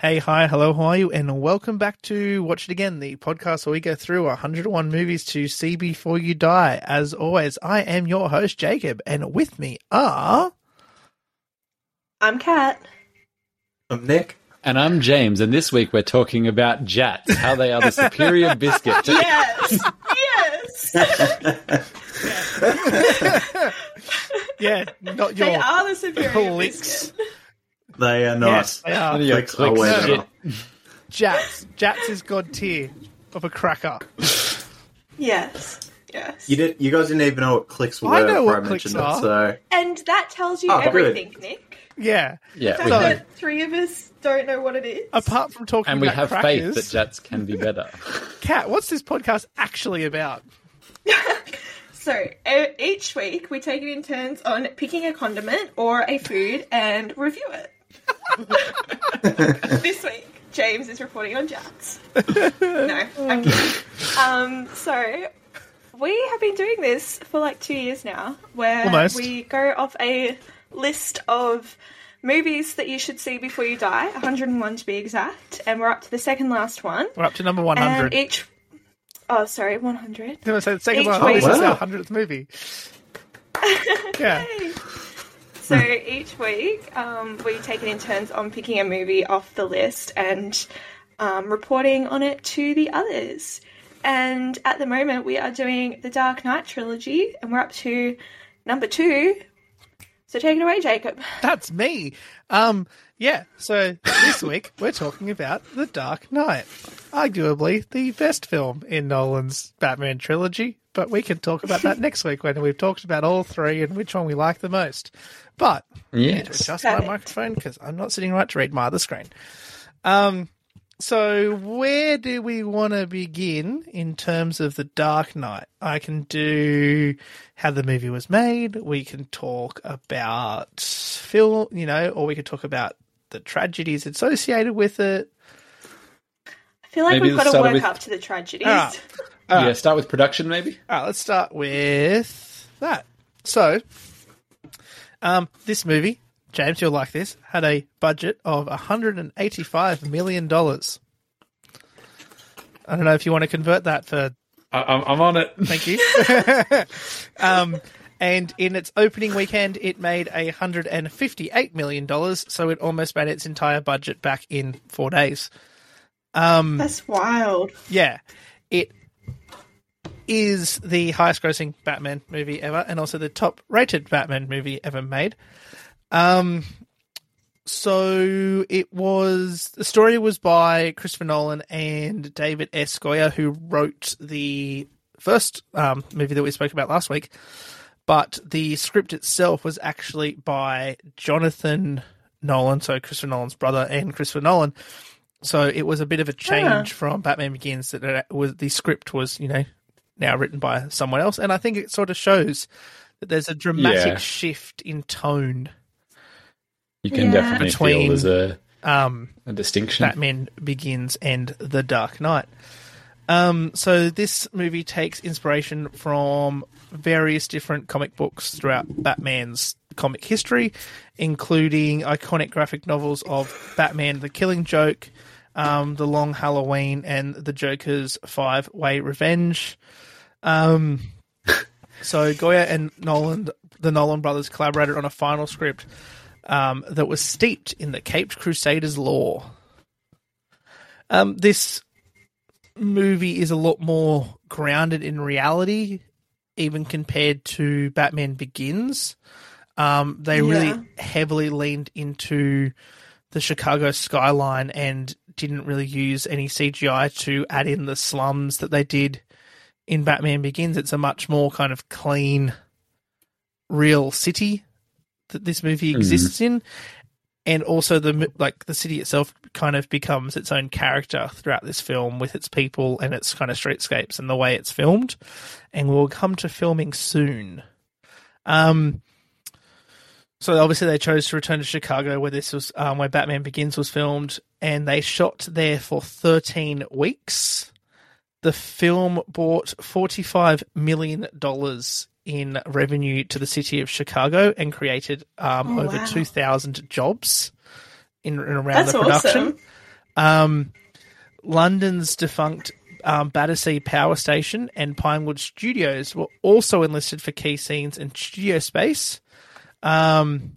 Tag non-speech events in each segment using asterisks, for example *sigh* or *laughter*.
Hey, hi, hello, how are you? And welcome back to Watch It Again, the podcast where we go through 101 movies to see before you die. As always, I am your host, Jacob, and with me are. I'm Kat. I'm Nick. And I'm James, and this week we're talking about Jatz, how they are the *laughs* superior biscuit. Yes, yes. *laughs* Yeah, not your they are the superior *laughs* clicks. biscuit. They are not. Yes, they are. None Clicks clicks are shit. winner. Jatz. Jatz is god tier of a cracker. Yes, yes. You did. You guys didn't even know what clicks were I know before what I clicks mentioned are. it. So And that tells you Oh, good. everything, Nick. Yeah. Yeah, fact we So- that three of us don't know what it is. Apart from talking and we have crackers, faith that Jatz can be better. *laughs* Kat, what's this podcast actually about? *laughs* So e- each week we take it in turns on picking a condiment or a food and review it. *laughs* this week, James is reporting on Jatz. *laughs* no, I'm kidding. Um, so we have been doing this for like two years now, where Almost. we go off a list of movies that you should see before you die, 101 to be exact, and we're up to the second last one. We're up to number 100. And each, oh sorry, 100. I'm going to say the second each one. Oh, this is week- our 100th movie. *laughs* yeah. *laughs* So each week, um, we take it in turns on picking a movie off the list and um, reporting on it to the others. And at the moment, we are doing the Dark Knight trilogy, and we're up to number two. So take it away, Jacob. That's me. Um, yeah, so this *laughs* week we're talking about The Dark Knight. Arguably the best film in Nolan's Batman trilogy, but we can talk about that *laughs* next week when we've talked about all three and which one we like the most. But I need to Yes. adjust my microphone because I'm not sitting right to read my other screen. Um, so where do we want to begin in terms of the Dark Knight? I can do how the movie was made. We can talk about film, you know, or we could talk about the tragedies associated with it. I feel like Maybe we've got to work with- up to the tragedies. Ah. yeah, start with production, maybe? All right, let's start with that. So, um, this movie, James, you'll like this, had a budget of $185 million. I don't know if you want to convert that for I, I'm, I'm on it. Thank you. *laughs* *laughs* um, and in its opening weekend, it made a hundred and fifty-eight million dollars. So it almost made its entire budget back in four days. Um, That's wild. yeah, it is the highest-grossing Batman movie ever, and also the top-rated Batman movie ever made. Um, so it was the story was by Christopher Nolan and David S. Goyer, who wrote the first um, movie that we spoke about last week. But the script itself was actually by Jonathan Nolan, so Christopher Nolan's brother and Christopher Nolan. So it was a bit of a change from Batman Begins that it was the script was, you know, now written by someone else, and I think it sort of shows that there's a dramatic Yeah. shift in tone. You can Yeah. definitely Between- feel there's a, Um, a distinction. Batman Begins and The Dark Knight. Um, so this movie takes inspiration from various different comic books throughout Batman's comic history, including iconic graphic novels of Batman: The Killing Joke, um, The Long Halloween, and The Joker's Five Way Revenge. Um, so Goyer and Nolan, the Nolan brothers, collaborated on a final script um, that was steeped in the Caped Crusaders lore. Um, this movie is a lot more grounded in reality, even compared to Batman Begins. Um, they really heavily leaned into the Chicago skyline and didn't really use any CGI to add in the slums that they did in Batman Begins. It's a much more kind of clean, real city that this movie exists in, and also the like the city itself kind of becomes its own character throughout this film with its people and its kind of streetscapes and the way it's filmed. And we'll come to filming soon. Um. So obviously they chose to return to Chicago, where this was um, where Batman Begins was filmed, and they shot there for 13 weeks. The film brought 45 million dollars in revenue to the city of Chicago and created um, Oh, over wow. 2,000 jobs in and around That's the production. awesome. Um, London's defunct um, Battersea Power Station and Pinewood Studios were also enlisted for key scenes and studio space, um,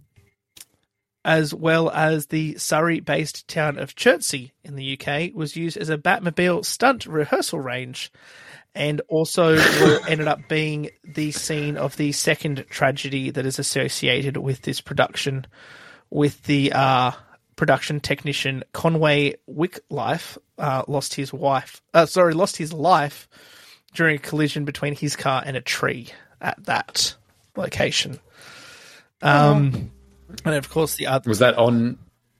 as well as the Surrey-based town of Chertsey in the UK was used as a Batmobile stunt rehearsal range, and also were, *laughs* ended up being the scene of the second tragedy that is associated with this production, with the uh, production technician Conway Wickliffe uh, lost his wife. Uh, sorry, lost his life during a collision between his car and a tree at that location. Um, and of course the other Was that on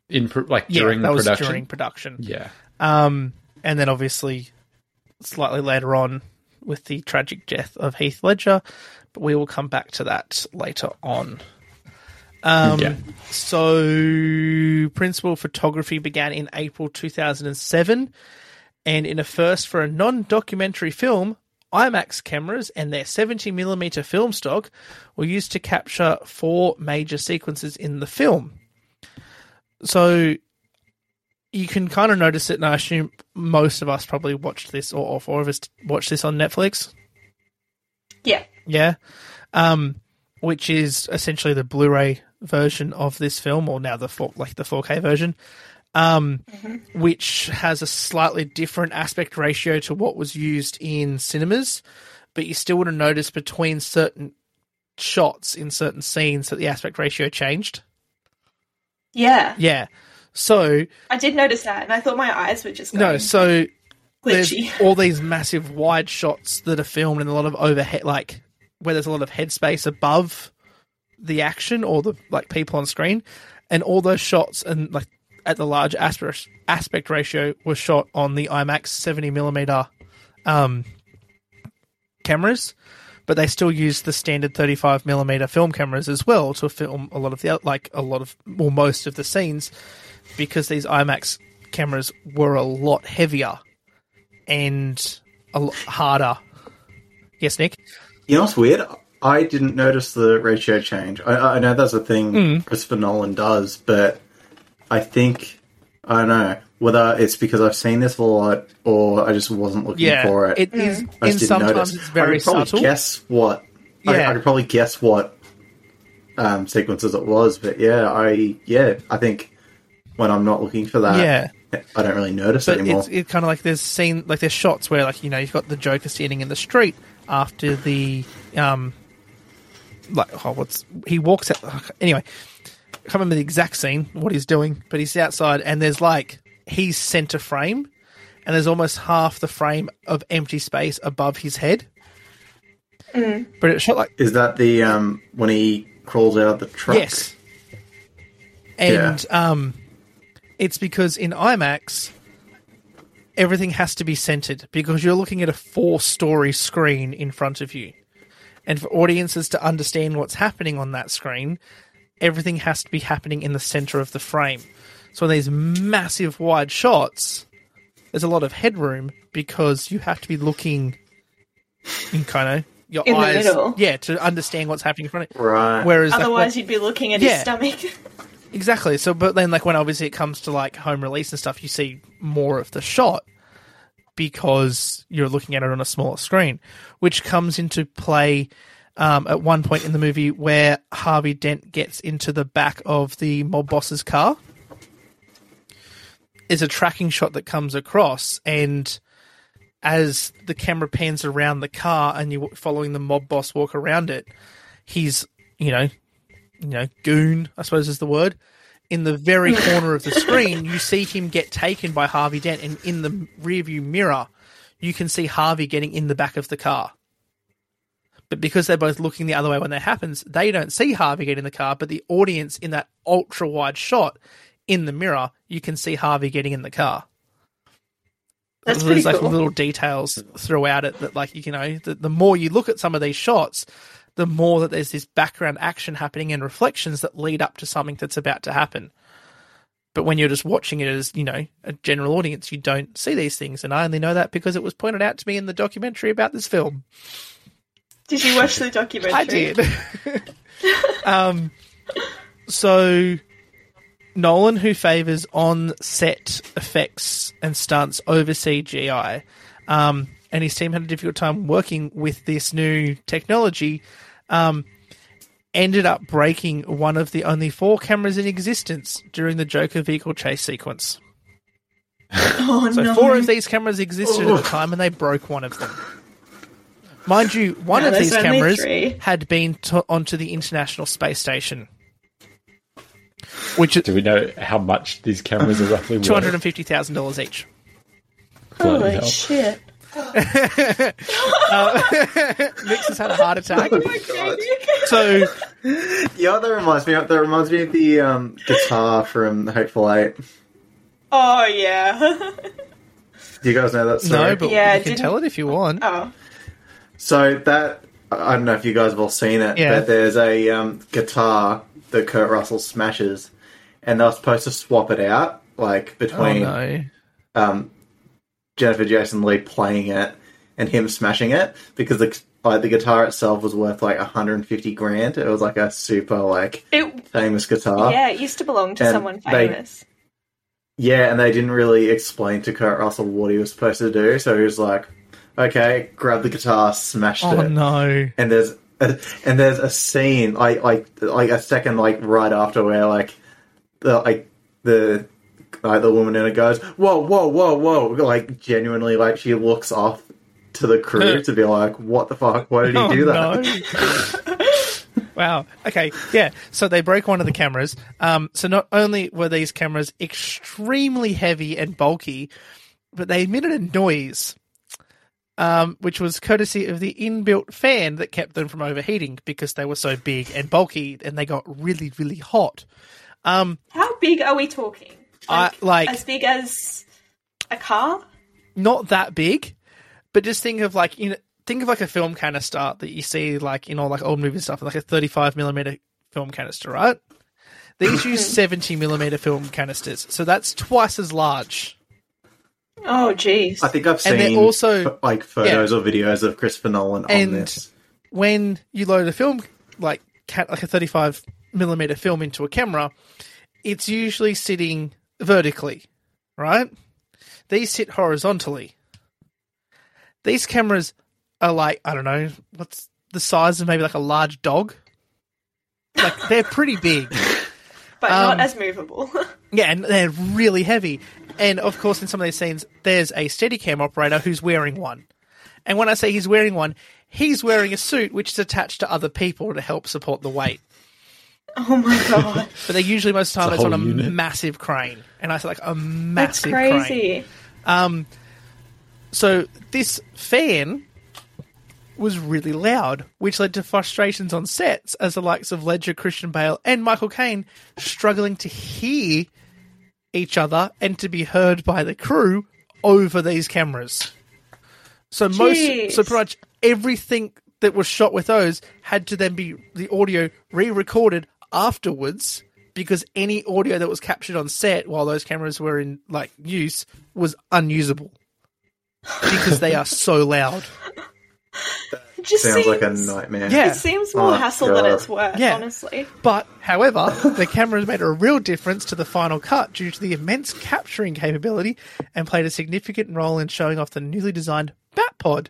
in pro- like yeah, during that was production? during production. Yeah. Um, and then obviously slightly later on with the tragic death of Heath Ledger, but we will come back to that later on. Um, Yeah. So, principal photography began in April 2007, and in a first for a non documentary film, IMAX cameras and their 70mm film stock were used to capture four major sequences in the film. So, you can kind of notice it, and I assume most of us probably watched this, or all four of us watched this on Netflix. Yeah. Yeah. Um, which is essentially the Blu-ray version of this film, or now the four, like the 4K version, um, which has a slightly different aspect ratio to what was used in cinemas, but you still would have noticed between certain shots in certain scenes that the aspect ratio changed. Yeah. Yeah. So I did notice that, and I thought my eyes were just no, so there's all these massive wide shots that are filmed and a lot of overhead, like where there's a lot of headspace above the action or the like people on screen, and all those shots and like at the large aspect aspect ratio was shot on the IMAX 70 millimeter um, cameras, but they still use the standard 35 millimeter film cameras as well to film a lot of the like a lot of or most of the scenes because these IMAX cameras were a lot heavier and a lot harder. Yes, Nick. You know what's weird? I didn't notice the ratio change. I, I know that's a thing Mm. Christopher Nolan does, but I think I don't know whether it's because I've seen this a lot or I just wasn't looking Yeah, for it. it is. I just didn't sometimes notice. it's very I could probably subtle. guess what. I, Yeah. I could probably guess what um, sequences it was, but yeah, I yeah, I think when I'm not looking for that, Yeah. I don't really notice But anymore. it's it kind of like there's scene like there's shots where like you know you've got the Joker standing in the street after the um like oh what's he walks out *sighs* anyway I can't remember the exact scene what he's doing but he's outside and there's like he's center frame and there's almost half the frame of empty space above his head but it's shot like Is that the um, when he crawls out of the truck? Yes. And um it's because in IMAX everything has to be centered because you're looking at a four-story screen in front of you. And for audiences to understand what's happening on that screen, everything has to be happening in the center of the frame. So in these massive wide shots, there's a lot of headroom because you have to be looking in kind of your In the eyes, middle. yeah, to understand what's happening in front of you. Right. Whereas like, Otherwise, you'd be looking at Yeah. his stomach. *laughs* Exactly. So, but then, like, when obviously it comes to like home release and stuff, you see more of the shot because you're looking at it on a smaller screen, which comes into play um, at one point in the movie where Harvey Dent gets into the back of the mob boss's car. Is a tracking shot that comes across, and as the camera pans around the car and you're following the mob boss walk around it, he's, you know, you know, goon, I suppose is the word. In the very *laughs* corner of the screen, you see him get taken by Harvey Dent, and in the rearview mirror, you can see Harvey getting in the back of the car. But because they're both looking the other way when that happens, they don't see Harvey get in the car, but the audience in that ultra wide shot in the mirror, you can see Harvey getting in the car. That's There's like cool. little details throughout it that, like, you know, the, the more you look at some of these shots, the more that there's this background action happening and reflections that lead up to something that's about to happen. But when you're just watching it as, you know, a general audience, you don't see these things. And I only know that because it was pointed out to me in the documentary about this film. Did you watch the *laughs* documentary? I did. *laughs* um, so Nolan, who favors on set effects and stunts over CGI, um, and his team had a difficult time working with this new technology, um, ended up breaking one of the only four cameras in existence during the Joker vehicle chase sequence. *laughs* Oh So no. four of these cameras existed at the time, and they broke one of them. Mind you, one No, of these cameras three. had been to- onto the International Space Station, which Do we know how much these cameras are roughly worth? two hundred and fifty thousand dollars each. Bloody Holy hell. shit. *laughs* Mix has had a heart attack. God. so *laughs* Yeah, that reminds me. That reminds me of the um, guitar from The Hateful Eight. Oh yeah. Do you guys know that story? no, but Yeah, you can didn't- tell it if you want. oh. So that I don't know if you guys have all seen it, Yeah. but there's a um, guitar that Kurt Russell smashes, and they're supposed to swap it out, like Oh between no! um, Jennifer Jason Lee playing it and him smashing it because the like the guitar itself was worth like 150 grand. It was like a super like It famous guitar. yeah, it used to belong to And someone they- famous. Yeah, and they didn't really explain to Kurt Russell what he was supposed to do, so he was like, "Okay, grab the guitar, smashed Oh it." Oh no! and there's a, and there's a scene like like like a second like right after where like the like the like the woman in it goes whoa whoa whoa whoa like genuinely like she looks off to the crew to be like what the fuck why did he Oh, do that no. *laughs* wow. Okay. Yeah. So they broke one of the cameras. Um, so not only were these cameras extremely heavy and bulky, but they emitted a noise, um, which was courtesy of the inbuilt fan that kept them from overheating because they were so big and bulky and they got really, really hot. Um, How big are we talking? I- like- as big as a car? not that big, but just think of like you know, think of like a film canister that you see like in all like old movie stuff, like a thirty-five millimeter film canister, right? These use *clears throat* seventy millimeter film canisters, so that's twice as large. Oh jeez. I think I've And they're seen also- ph- like photos or videos of Christopher Nolan on this When you load a film like ca- like a thirty-five millimeter film into a camera, it's usually sitting vertically, right? These sit horizontally. These cameras are like I don't know what's the size of maybe like a large dog. Like *laughs* they're pretty big. but um, not as movable. *laughs* Yeah, and they're really heavy. And of course, in some of these scenes, there's a Steadicam operator who's wearing one. And when I say he's wearing one, he's wearing a suit which is attached to other people to help support the weight. oh my god. *laughs* But they usually most of the time It's it's, a on a unit. massive crane, and I say like a That's massive crane. crazy. Um, so this fan was really loud, which led to frustrations on sets as the likes of Ledger, Christian Bale, and Michael Caine struggling to hear each other and to be heard by the crew over these cameras. So most, so pretty much everything that was shot with those had to then be the audio re-recorded afterwards because any audio that was captured on set while those cameras were in like use was unusable because they are so loud. It just sounds like a nightmare Yeah. It seems more Oh, hassle than it's worth, Yeah. honestly. But, however, the cameras made a real difference to the final cut due to the immense capturing capability and played a significant role in showing off the newly designed Batpod,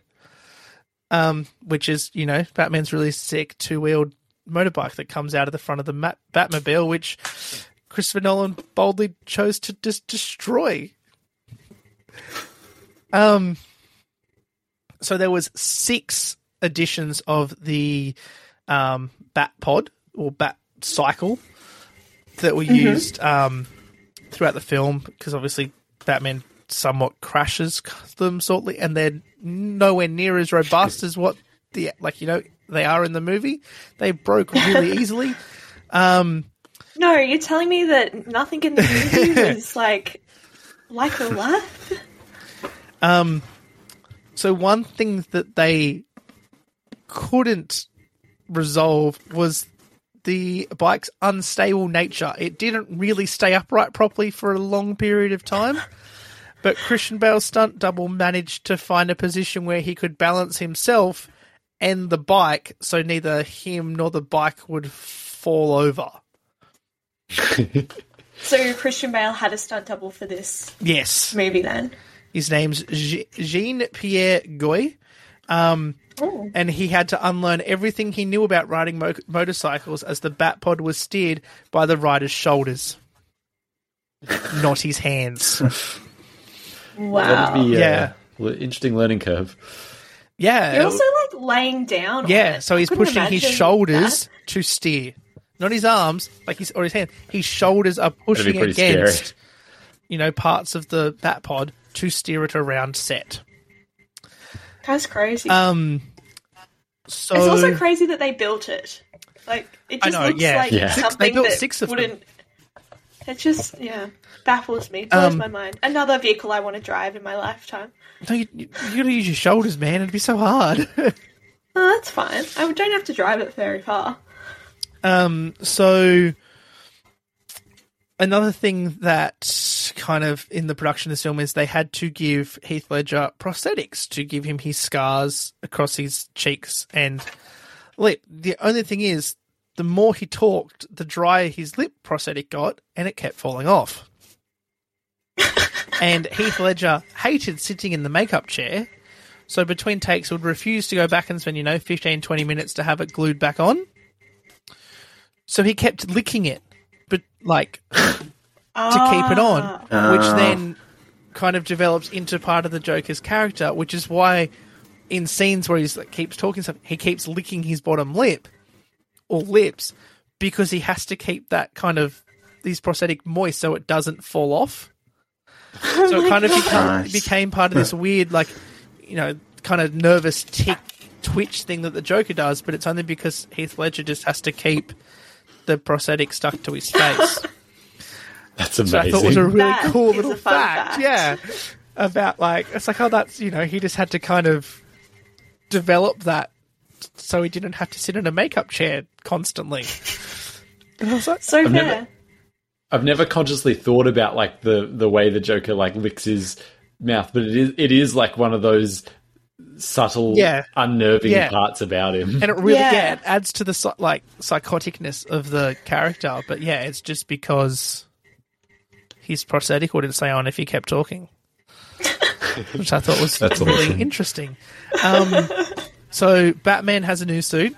um, which is, you know, Batman's really sick two wheeled motorbike that comes out of the front of the Mat- Batmobile, which Christopher Nolan boldly chose to just destroy. Um, so there was six editions of the um, Bat Pod or Bat Cycle that were used um, throughout the film because obviously Batman somewhat crashes them shortly, and they're nowhere near as robust as what the like you know they are in the movie. They broke really *laughs* easily. Um, No, you're telling me that nothing in the *laughs* movie was like like a life? Um, so one thing that they couldn't resolve was the bike's unstable nature. It didn't really stay upright properly for a long period of time. But Christian Bale's stunt double managed to find a position where he could balance himself and the bike so neither him nor the bike would fall over. *laughs* So Christian Bale had a stunt double for this Yes, movie then. his name's Jean Pierre Goy. Um, Oh. and he had to unlearn everything he knew about riding mo- motorcycles as the Batpod was steered by the rider's shoulders, *laughs* not his hands. Wow. That'd be uh, Yeah. interesting learning curve. Yeah, You're also like laying down. on yeah. it. So he's pushing his shoulders that. to steer, not his arms, like his or his hand. His shoulders are pushing against, scary. you know, parts of the Batpod to steer it around set. That's crazy. Um, so it's also crazy that they built it. Like it I just know, looks yeah. like Yeah. Something they built that six of wouldn't. It just yeah baffles me, blows Um, my mind. Another vehicle I want to drive in my lifetime. no, you, you gotta use your shoulders, man. It'd be so hard. *laughs* Oh, that's fine. I don't have to drive it very far. Um, so another thing that kind of in the production of this film is they had to give Heath Ledger prosthetics to give him his scars across his cheeks and lip. The only thing is, the more he talked, the drier his lip prosthetic got, and it kept falling off. *laughs* and Heath Ledger hated sitting in the makeup chair. So between takes would refuse to go back and spend, you know, 15, 20 minutes to have it glued back on. So he kept licking it, but like *coughs* to keep it on, which Ah. then kind of develops into part of the Joker's character, which is why in scenes where he's like keeps talking stuff, he keeps licking his bottom lip or lips because he has to keep that kind of these prosthetic moist so it doesn't fall off. *laughs* So it kind of become, Nice. became part of this weird, like, you know, kind of nervous tick twitch thing that the Joker does, but it's only because Heath Ledger just has to keep the prosthetic stuck to his face. *laughs* That's So I amazing. thought it was a really That cool little fact. fact. Yeah. About like it's like oh that's you know, he just had to kind of develop that so he didn't have to sit in a makeup chair constantly. And I was like, So fair. never- I've never consciously thought about like the the way the Joker like licks his mouth, but it is it is like one of those subtle, Yeah. unnerving Yeah. parts about him. and it really yeah. Yeah. it adds to the like psychoticness of the character, but yeah, it's just because his prosthetic wouldn't stay on if he kept talking. *laughs* Which I thought was That's really awesome. interesting. Um, so Batman has a new suit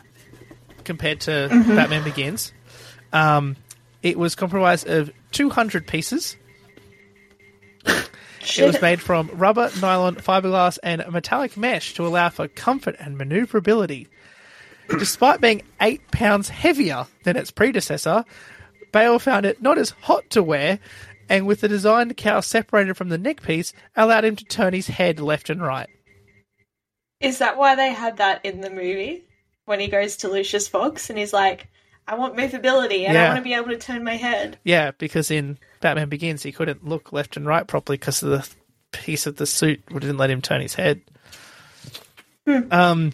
compared to Mm-hmm. Batman Begins. Um, it was comprised of 200 pieces. It was made from rubber, nylon, fiberglass, and a metallic mesh to allow for comfort and maneuverability. Despite being eight pounds heavier than its predecessor, Bale found it not as hot to wear, and with the designed cowl separated from the neck piece, allowed him to turn his head left and right. Is that why they had that in the movie? When he goes to Lucius Fox and he's like, I want movability and Yeah. I want to be able to turn my head. Yeah, because in Batman Begins, he couldn't look left and right properly because of the piece of the suit didn't let him turn his head. Um.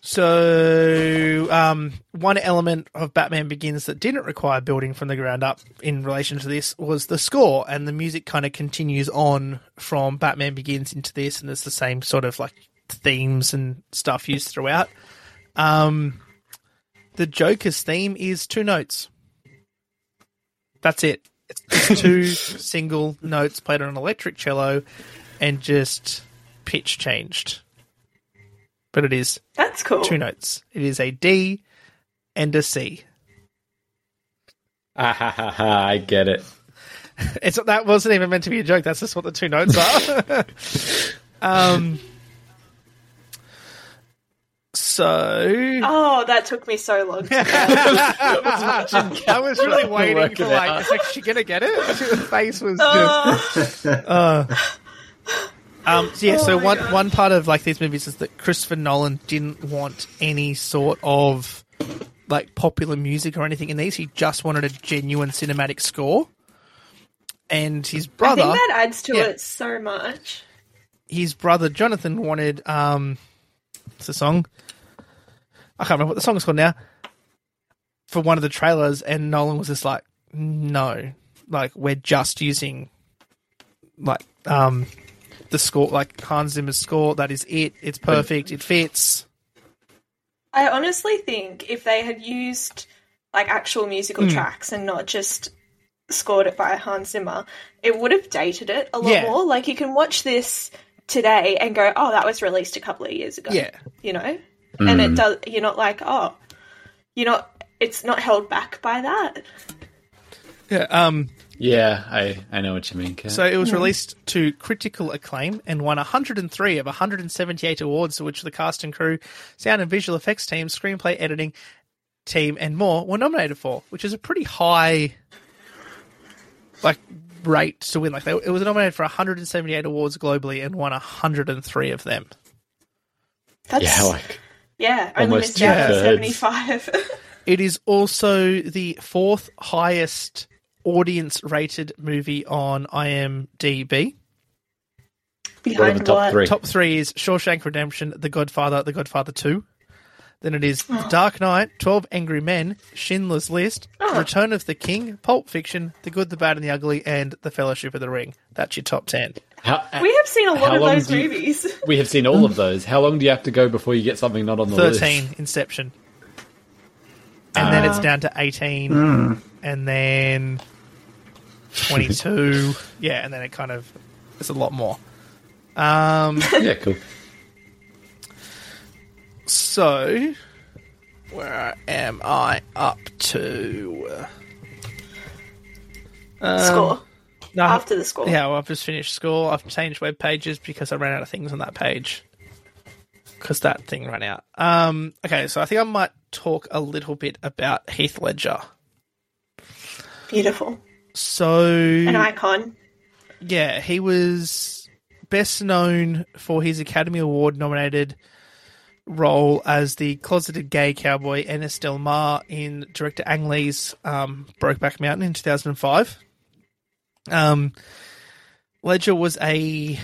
So, um, one element of Batman Begins that didn't require building from the ground up in relation to this was the score, and the music kind of continues on from Batman Begins into this, and there's the same sort of like themes and stuff used throughout. Um, the Joker's theme is two notes. That's it. It's two *laughs* single notes played on an electric cello and just pitch changed. But it is That's cool. two notes. It is a D and a C. Ah, ha, ha, ha, I get it. It's that wasn't even meant to be a joke. That's just what the two notes are. *laughs* um. So Oh, that took me so long. To get. *laughs* *laughs* I was really waiting for it like, is like she gonna get it? *laughs* Her face was just. Oh, Um, so yeah, so Oh my one God. one part of like these movies is that Christopher Nolan didn't want any sort of like popular music or anything in these. He just wanted a genuine cinematic score. And his brother, I think that adds to Yeah. it so much. his brother Jonathan wanted um, what's the song? I can't remember what the song is called now. For one of the trailers, and Nolan was just like, "No, like we're just using like um the score, like Hans Zimmer's score. That is it. It's perfect. It fits." I honestly think if they had used like actual musical Hmm. tracks and not just scored it by Hans Zimmer, it would have dated it a lot Yeah. more. Like you can watch this today and go, "Oh, that was released a couple of years ago." Yeah. you know, and it does. You're not like, "Oh, you're not." It's not held back by that. Yeah. Um. Yeah, I, I know what you mean. Kat. So it was released to critical acclaim and won 103 of 178 awards, which the cast and crew, sound and visual effects team, screenplay editing team, and more were nominated for, which is a pretty high, like, rate to win. Like, they, it was nominated for 178 awards globally and won 103 of them. That's yeah, like yeah, only almost missed out on seventy-five. *laughs* It is also the fourth highest audience rated movie on IMDb. Behind the top what? three? Top three is Shawshank Redemption, The Godfather, The Godfather 2. Then it is The Dark Knight, 12 Angry Men, Schindler's List, Oh. Return of the King, Pulp Fiction, The Good, the Bad, and the Ugly, and The Fellowship of the Ring. That's your top 10. How, We have seen a lot of those do you- movies. *laughs* we have seen all of those. How long do you have to go before you get something not on the list? 13, Inception. And then it's ah. down to 18, hmm. and then 22. *laughs* yeah, and then it kind of, it's a lot more. *laughs* Um, Yeah, cool. So, where am I up to? score um, No, after the school. yeah, well, I've just finished school. I've changed web pages because I ran out of things on that page. Because that thing ran out. Um, okay, so I think I might talk a little bit about Heath Ledger. Beautiful, So, an icon. yeah, he was best known for his Academy Award nominated role as the closeted gay cowboy Ennis Del Mar in director Ang Lee's um, Brokeback Mountain in 2005. Um, Ledger was a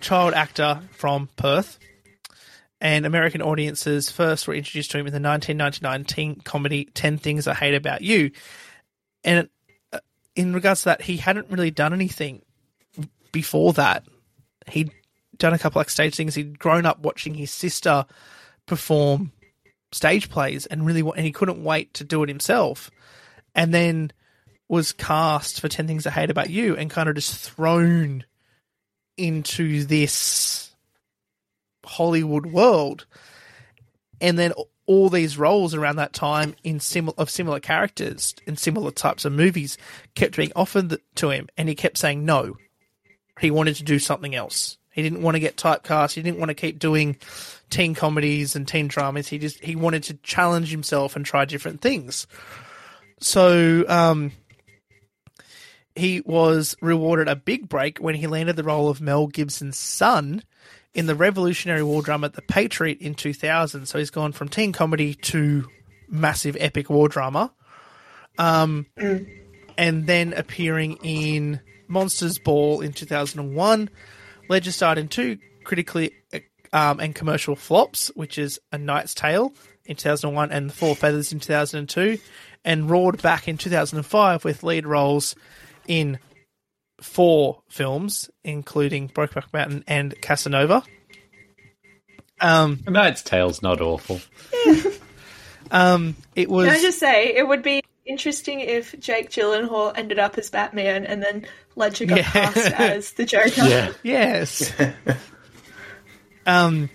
child actor from Perth, and American audiences first were introduced to him in the 1999 teen comedy 10 Things I Hate About You. And uh, in regards to that, he hadn't really done anything before that. He'd done a couple like stage things. He'd grown up watching his sister perform stage plays and really and he couldn't wait to do it himself. And then was cast for 10 Things I Hate About You and kind of just thrown into this Hollywood world. And then all these roles around that time in similar of similar characters in similar types of movies kept being offered to him and he kept saying no. He wanted to do something else. He didn't want to get typecast. He didn't want to keep doing teen comedies and teen dramas. He just he wanted to challenge himself and try different things. So um, he was rewarded a big break when he landed the role of Mel Gibson's son in the Revolutionary War drama The Patriot in 2000. So he's gone from teen comedy to massive epic war drama. Um, and then appearing in Monsters Ball in 2001. Ledger starred in two critically um, and commercial flops, which is A Knight's Tale in 2001 and Four Feathers in 2002, and roared back in 2005 with lead roles in four films, including Brokeback Mountain and Casanova. Um, A Knight's Tale's not awful. *laughs* um, it was Can I just say it would be interesting if Jake Gyllenhaal ended up as Batman and then Ledger got Yeah. cast as the Joker. Yeah. Yes. *laughs* um,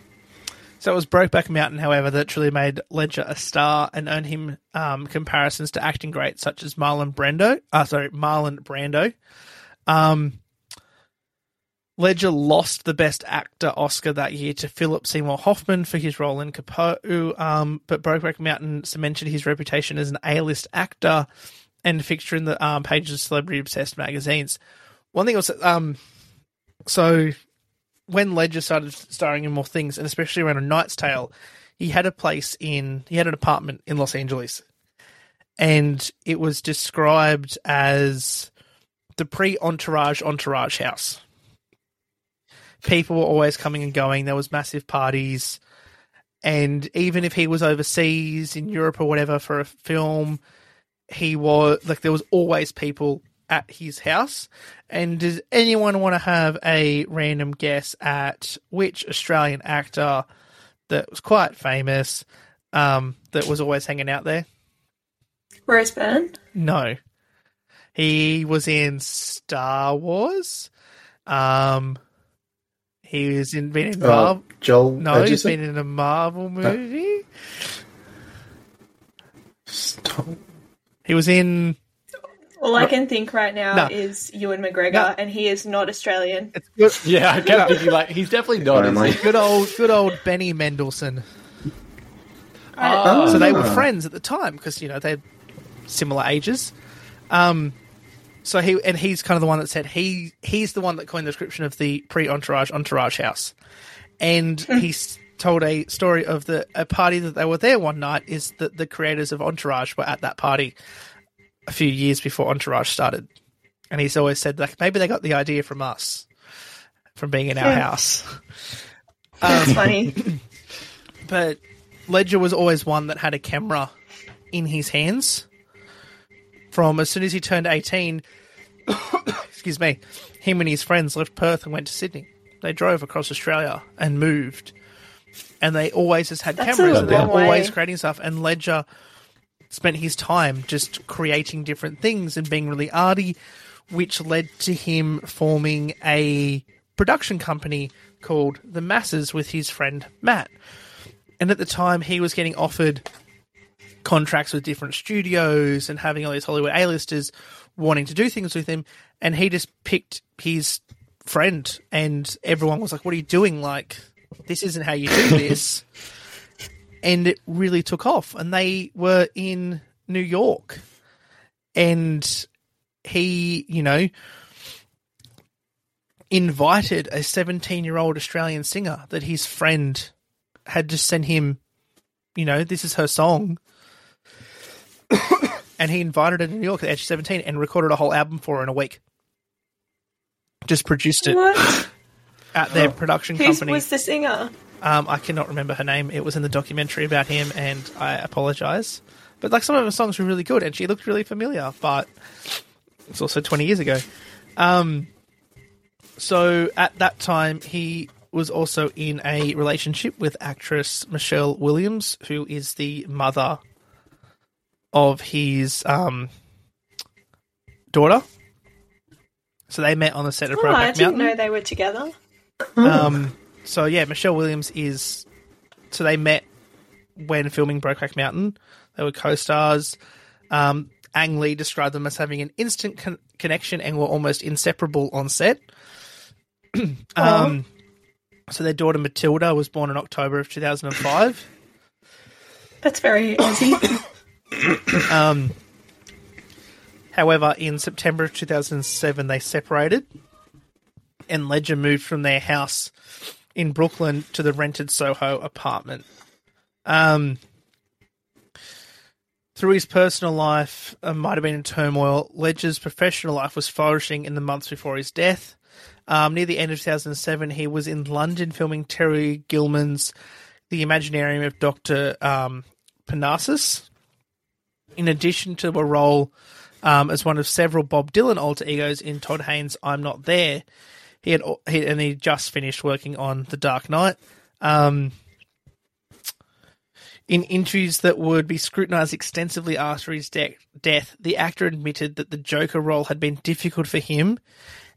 so it was Brokeback Mountain, however, that truly made Ledger a star and earned him um, comparisons to acting greats such as Marlon Brando. Uh, sorry, Marlon Brando. Um, Ledger lost the Best Actor Oscar that year to Philip Seymour Hoffman for his role in Capote, um, but Brokeback Mountain cemented his reputation as an A-list actor and fixture in the um, pages of celebrity-obsessed magazines. One thing was, um, so when Ledger started starring in more things, and especially around A Knight's Tale, he had a place in, he had an apartment in Los Angeles, and it was described as the pre-entourage entourage house. People were always coming and going. There was massive parties, and even if he was overseas in Europe or whatever for a film, he was like there was always people at his house. And does anyone want to have a random guess at which Australian actor that was quite famous um, that was always hanging out there? Rose Byrne. No. He was in Star Wars. Um, he was in been in Uh, Marvel. Joel. no, he's been in a Marvel movie. Stop. He was in. All I can think right now No. is Ewan McGregor, No. and he is not Australian. It's good, *laughs* Yeah, I kept thinking like he's definitely not. Is he? good old, good old Benny Mendelsohn. Ah. So they were Ah. friends at the time because you know they're similar ages. Um, so he and he's kind of the one that said he he's the one that coined the description of the pre entourage entourage house, and he told a story of the a party that they were there one night is that the creators of Entourage were at that party a few years before Entourage started, and he's always said like maybe they got the idea from us, from being in our Yeah. house. *laughs* Um, That's funny. *laughs* but Ledger was always one that had a camera in his hands. From as soon as he turned 18, *coughs* excuse me, him and his friends left Perth and went to Sydney. They drove across Australia and moved. And they always just had That's cameras and they're long way. always creating stuff. And Ledger spent his time just creating different things and being really arty, which led to him forming a production company called The Masses with his friend Matt. And at the time, he was getting offered contracts with different studios and having all these Hollywood A-listers wanting to do things with him. And he just picked his friend, and everyone was like, What are you doing? Like, this isn't how you do *laughs* this. And it really took off. And they were in New York. And he, you know, invited a 17 year old Australian singer that his friend had just sent him, you know, this is her song. *coughs* and he invited her to New York at age 17 and recorded a whole album for her in a week. Just produced it what? at their *gasps* production Who company. was the singer? Um, I cannot remember her name. It was in the documentary about him, and I apologize. But like some of her songs were really good, and she looked really familiar. But it's also twenty years ago. Um, so at that time, he was also in a relationship with actress Michelle Williams, who is the mother of his um, daughter. So they met on the set of Oh, Brokeback I didn't know they were together. Um, so yeah, Michelle Williams is. So they met when filming Brokeback Mountain. They were co-stars. Um, Ang Lee described them as having an instant con- connection and were almost inseparable on set. *clears throat* um, so their daughter Matilda was born in October of 2005. That's very Aussie. *coughs* Um, however, in September of 2007, they separated, and Ledger moved from their house in Brooklyn to the rented Soho apartment. Um, through his personal life, uh, might have been in turmoil. Ledger's professional life was flourishing in the months before his death. Um, near the end of 2007, he was in London filming Terry Gilliam's The Imaginarium of Dr. Um, Parnassus in addition to a role um, as one of several Bob Dylan alter egos in Todd Haynes' "I'm Not There," he had he, and he just finished working on The Dark Knight. Um, in interviews that would be scrutinized extensively after his de- death, the actor admitted that the Joker role had been difficult for him,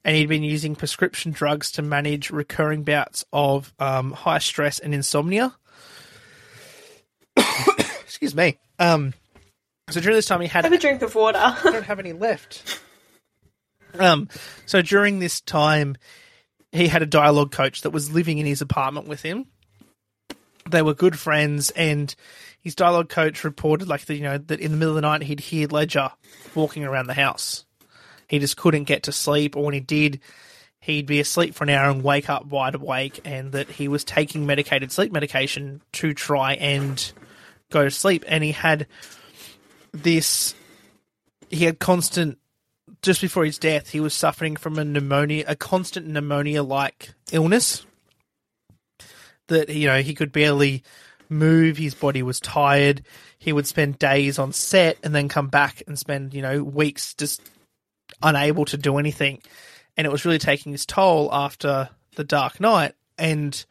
and he'd been using prescription drugs to manage recurring bouts of um, high stress and insomnia. *coughs* Excuse me. Um, so during this time, he had Have a drink of water. I don't have any left. *laughs* Um, so during this time, he had a dialogue coach that was living in his apartment with him. They were good friends, and his dialogue coach reported, like, that you know, that in the middle of the night he'd hear Ledger walking around the house. He just couldn't get to sleep, or when he did, he'd be asleep for an hour and wake up wide awake, and that he was taking medicated sleep medication to try and go to sleep. And he had this he had constant just before his death he was suffering from a pneumonia a constant pneumonia like illness that you know he could barely move his body was tired. He would spend days on set and then come back and spend you know weeks just unable to do anything. And it was really taking his toll after the dark knight. And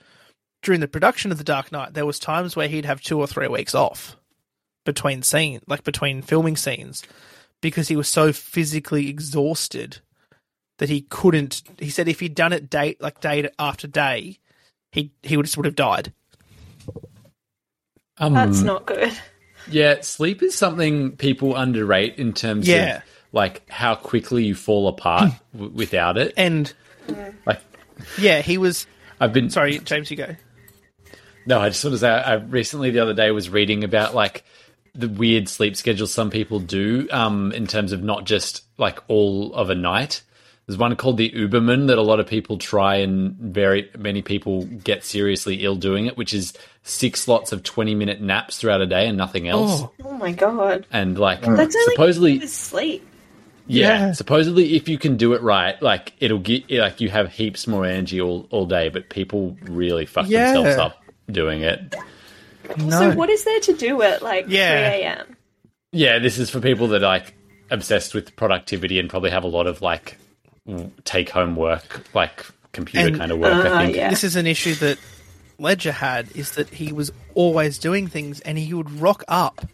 during the production of the dark knight there was times where he'd have two or three weeks off between scene, like between filming scenes, because he was so physically exhausted that he couldn't. He said if he'd done it day like day after day, he he would just would have died. Um, That's not good. Yeah, sleep is something people underrate in terms Yeah. of like how quickly you fall apart *laughs* w- without it. And Like yeah, he was. I've been Sorry, James, you go. No, I just want to say I recently the other day was reading about like the weird sleep schedules some people do um, in terms of not just like all of a night. There's one called the Uberman that a lot of people try, and very many people get seriously ill doing it, which is six slots of 20 minute naps throughout a day and nothing else. Oh, Oh my god. And like That's only supposedly, sleep. yeah, Yeah. supposedly if you can do it right, like it'll get like you have heaps more energy all, all day. But people really fuck Yeah. themselves up doing it. No. So what is there to do at like Yeah. 3 a.m.? Yeah, this is for people that are like obsessed with productivity and probably have a lot of like take home work, like computer And- kind of work. Uh, I think. yeah. this is an issue that Ledger had is that he was always doing things and he would rock up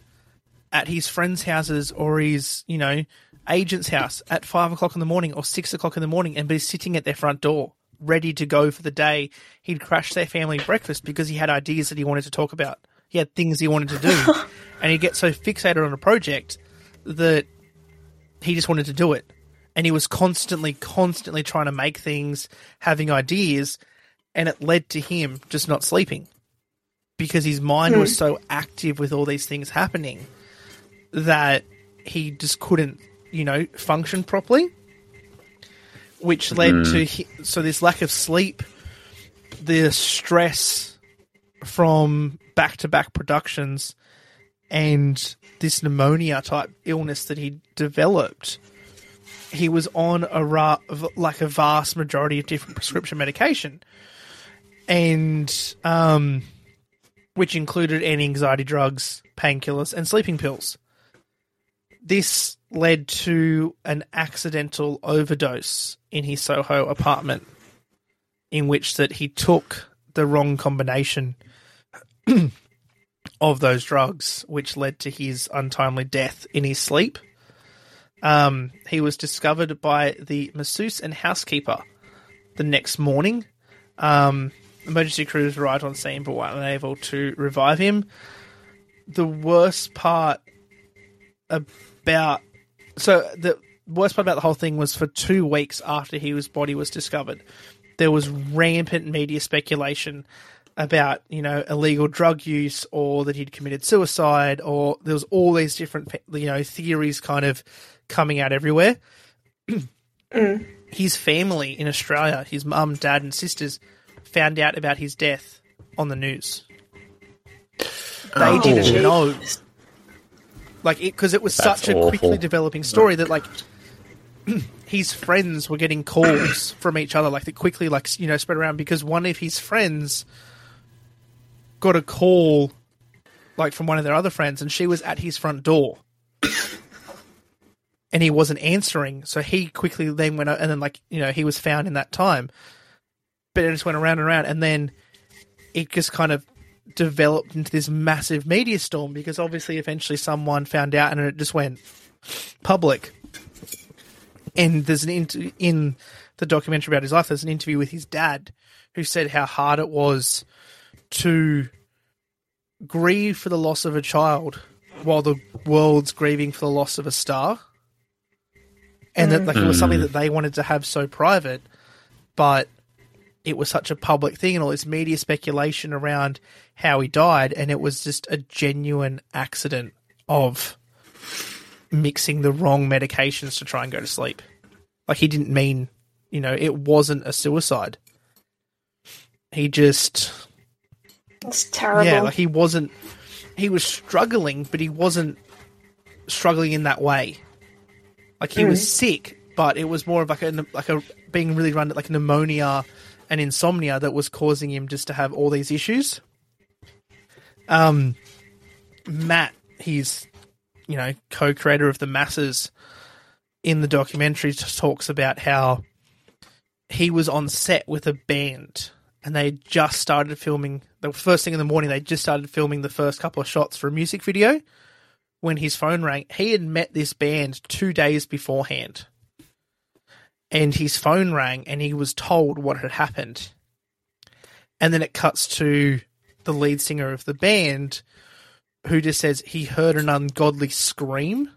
at his friends' houses or his, you know, agent's house at five o'clock in the morning or six o'clock in the morning and be sitting at their front door, ready to go for the day. He'd crash their family breakfast because he had ideas that he wanted to talk about. He had things he wanted to do. *laughs* and he'd get so fixated on a project that he just wanted to do it. And he was constantly, constantly trying to make things, having ideas, and it led to him just not sleeping because his mind was hmm. so active with all these things happening that he just couldn't, you know, function properly. Which led to hi- so this lack of sleep, the stress from back to back productions, and this pneumonia type illness that he developed. He was on a ra- like a vast majority of different prescription medication, and um, which included anti-anxiety drugs, painkillers, and sleeping pills. This led to an accidental overdose in his Soho apartment, in which that he took the wrong combination *clears throat* of those drugs, which led to his untimely death in his sleep. Um, he was discovered by the masseuse and housekeeper the next morning. Um, emergency crews arrived on scene but were unable to revive him. The worst part about so the worst part about the whole thing was for two weeks after his body was discovered, there was rampant media speculation about you know illegal drug use or that he'd committed suicide or there was all these different you know theories kind of coming out everywhere. *clears throat* Mm. His family in Australia, his mum, dad, and sisters, found out about his death on the news. They Oh. didn't know, like, because it, was That's such a quickly developing story that like *clears throat* his friends were getting calls *coughs* from each other, like that quickly, like you know, spread around because one of his friends got a call, like from one of their other friends, and she was at his front door, *coughs* and he wasn't answering, so he quickly then went, out, and then like you know, he was found in that time, but it just went around and around, and then it just kind of developed into this massive media storm because obviously eventually someone found out and it just went public and there's an inter- in the documentary about his life. There's an interview with his dad, who said how hard it was to grieve for the loss of a child while the world's grieving for the loss of a star, and that like it was something mm. that they wanted to have so private, but it was such a public thing and all this media speculation around how he died, and it was just a genuine accident of mixing the wrong medications to try and go to sleep. Like he didn't mean, you know, it wasn't a suicide. He just, It's terrible. yeah, like he wasn't. He was struggling, but he wasn't struggling in that way. Like he was mm. sick, but it was more of like a like a being really run like pneumonia and insomnia that was causing him just to have all these issues. Um, Matt, he's you know co-creator of the Masses in the documentary, talks about how he was on set with a band and they just started filming the first thing in the morning they just started filming the first couple of shots for a music video when his phone rang, he had met this band two days beforehand. And his phone rang and he was told what had happened. And then it cuts to the lead singer of the band who just says he heard an ungodly scream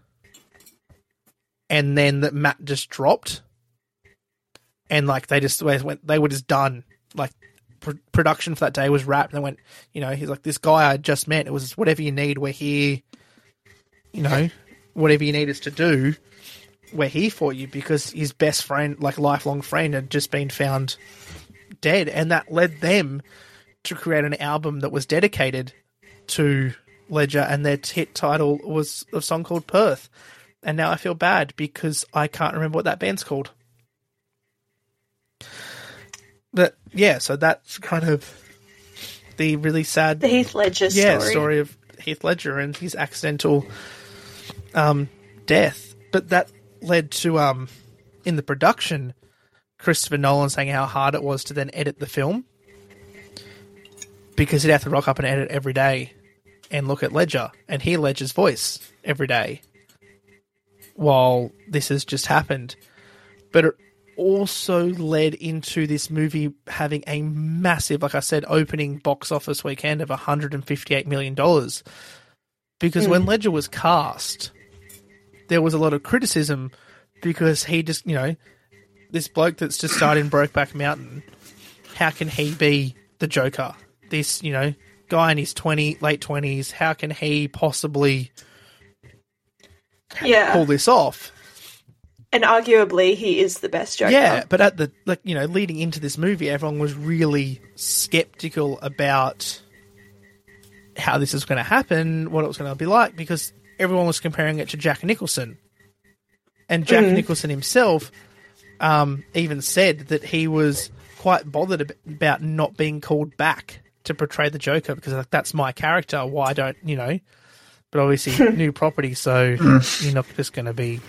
and then that Matt just dropped. And like they just went they were just done. Like pr- production for that day was wrapped. And they went you know he's like this guy I just met it was whatever you need we're here. You know whatever you need us to do we're here for you because his best friend like lifelong friend had just been found dead and that led them to create an album that was dedicated to Ledger and their hit title was a song called Perth and now I feel bad because I can't remember what that band's called but yeah, so that's kind of the really sad The Heath Ledger story. yeah story of Heath Ledger and his accidental um, death. But that led to um, in the production, Christopher Nolan saying how hard it was to then edit the film because he'd have to rock up and edit every day and look at Ledger and hear Ledger's voice every day while this has just happened. But it also led into this movie having a massive, like I said, opening box office weekend of $158 million. Because when Ledger was cast, there was a lot of criticism because he just, you know, this bloke that's just started in Brokeback Mountain, how can he be the Joker? This, you know, guy in his 20, late 20s, how can he possibly Yeah. pull this off? And arguably, he is the best Joker. Yeah, but at the like you know, leading into this movie, everyone was really skeptical about how this is going to happen, what it was going to be like, because everyone was comparing it to Jack Nicholson, and Jack Nicholson himself um, even said that he was quite bothered about not being called back to portray the Joker because like that's my character. Why don't you know? But obviously, *laughs* new property, so you're not just going to be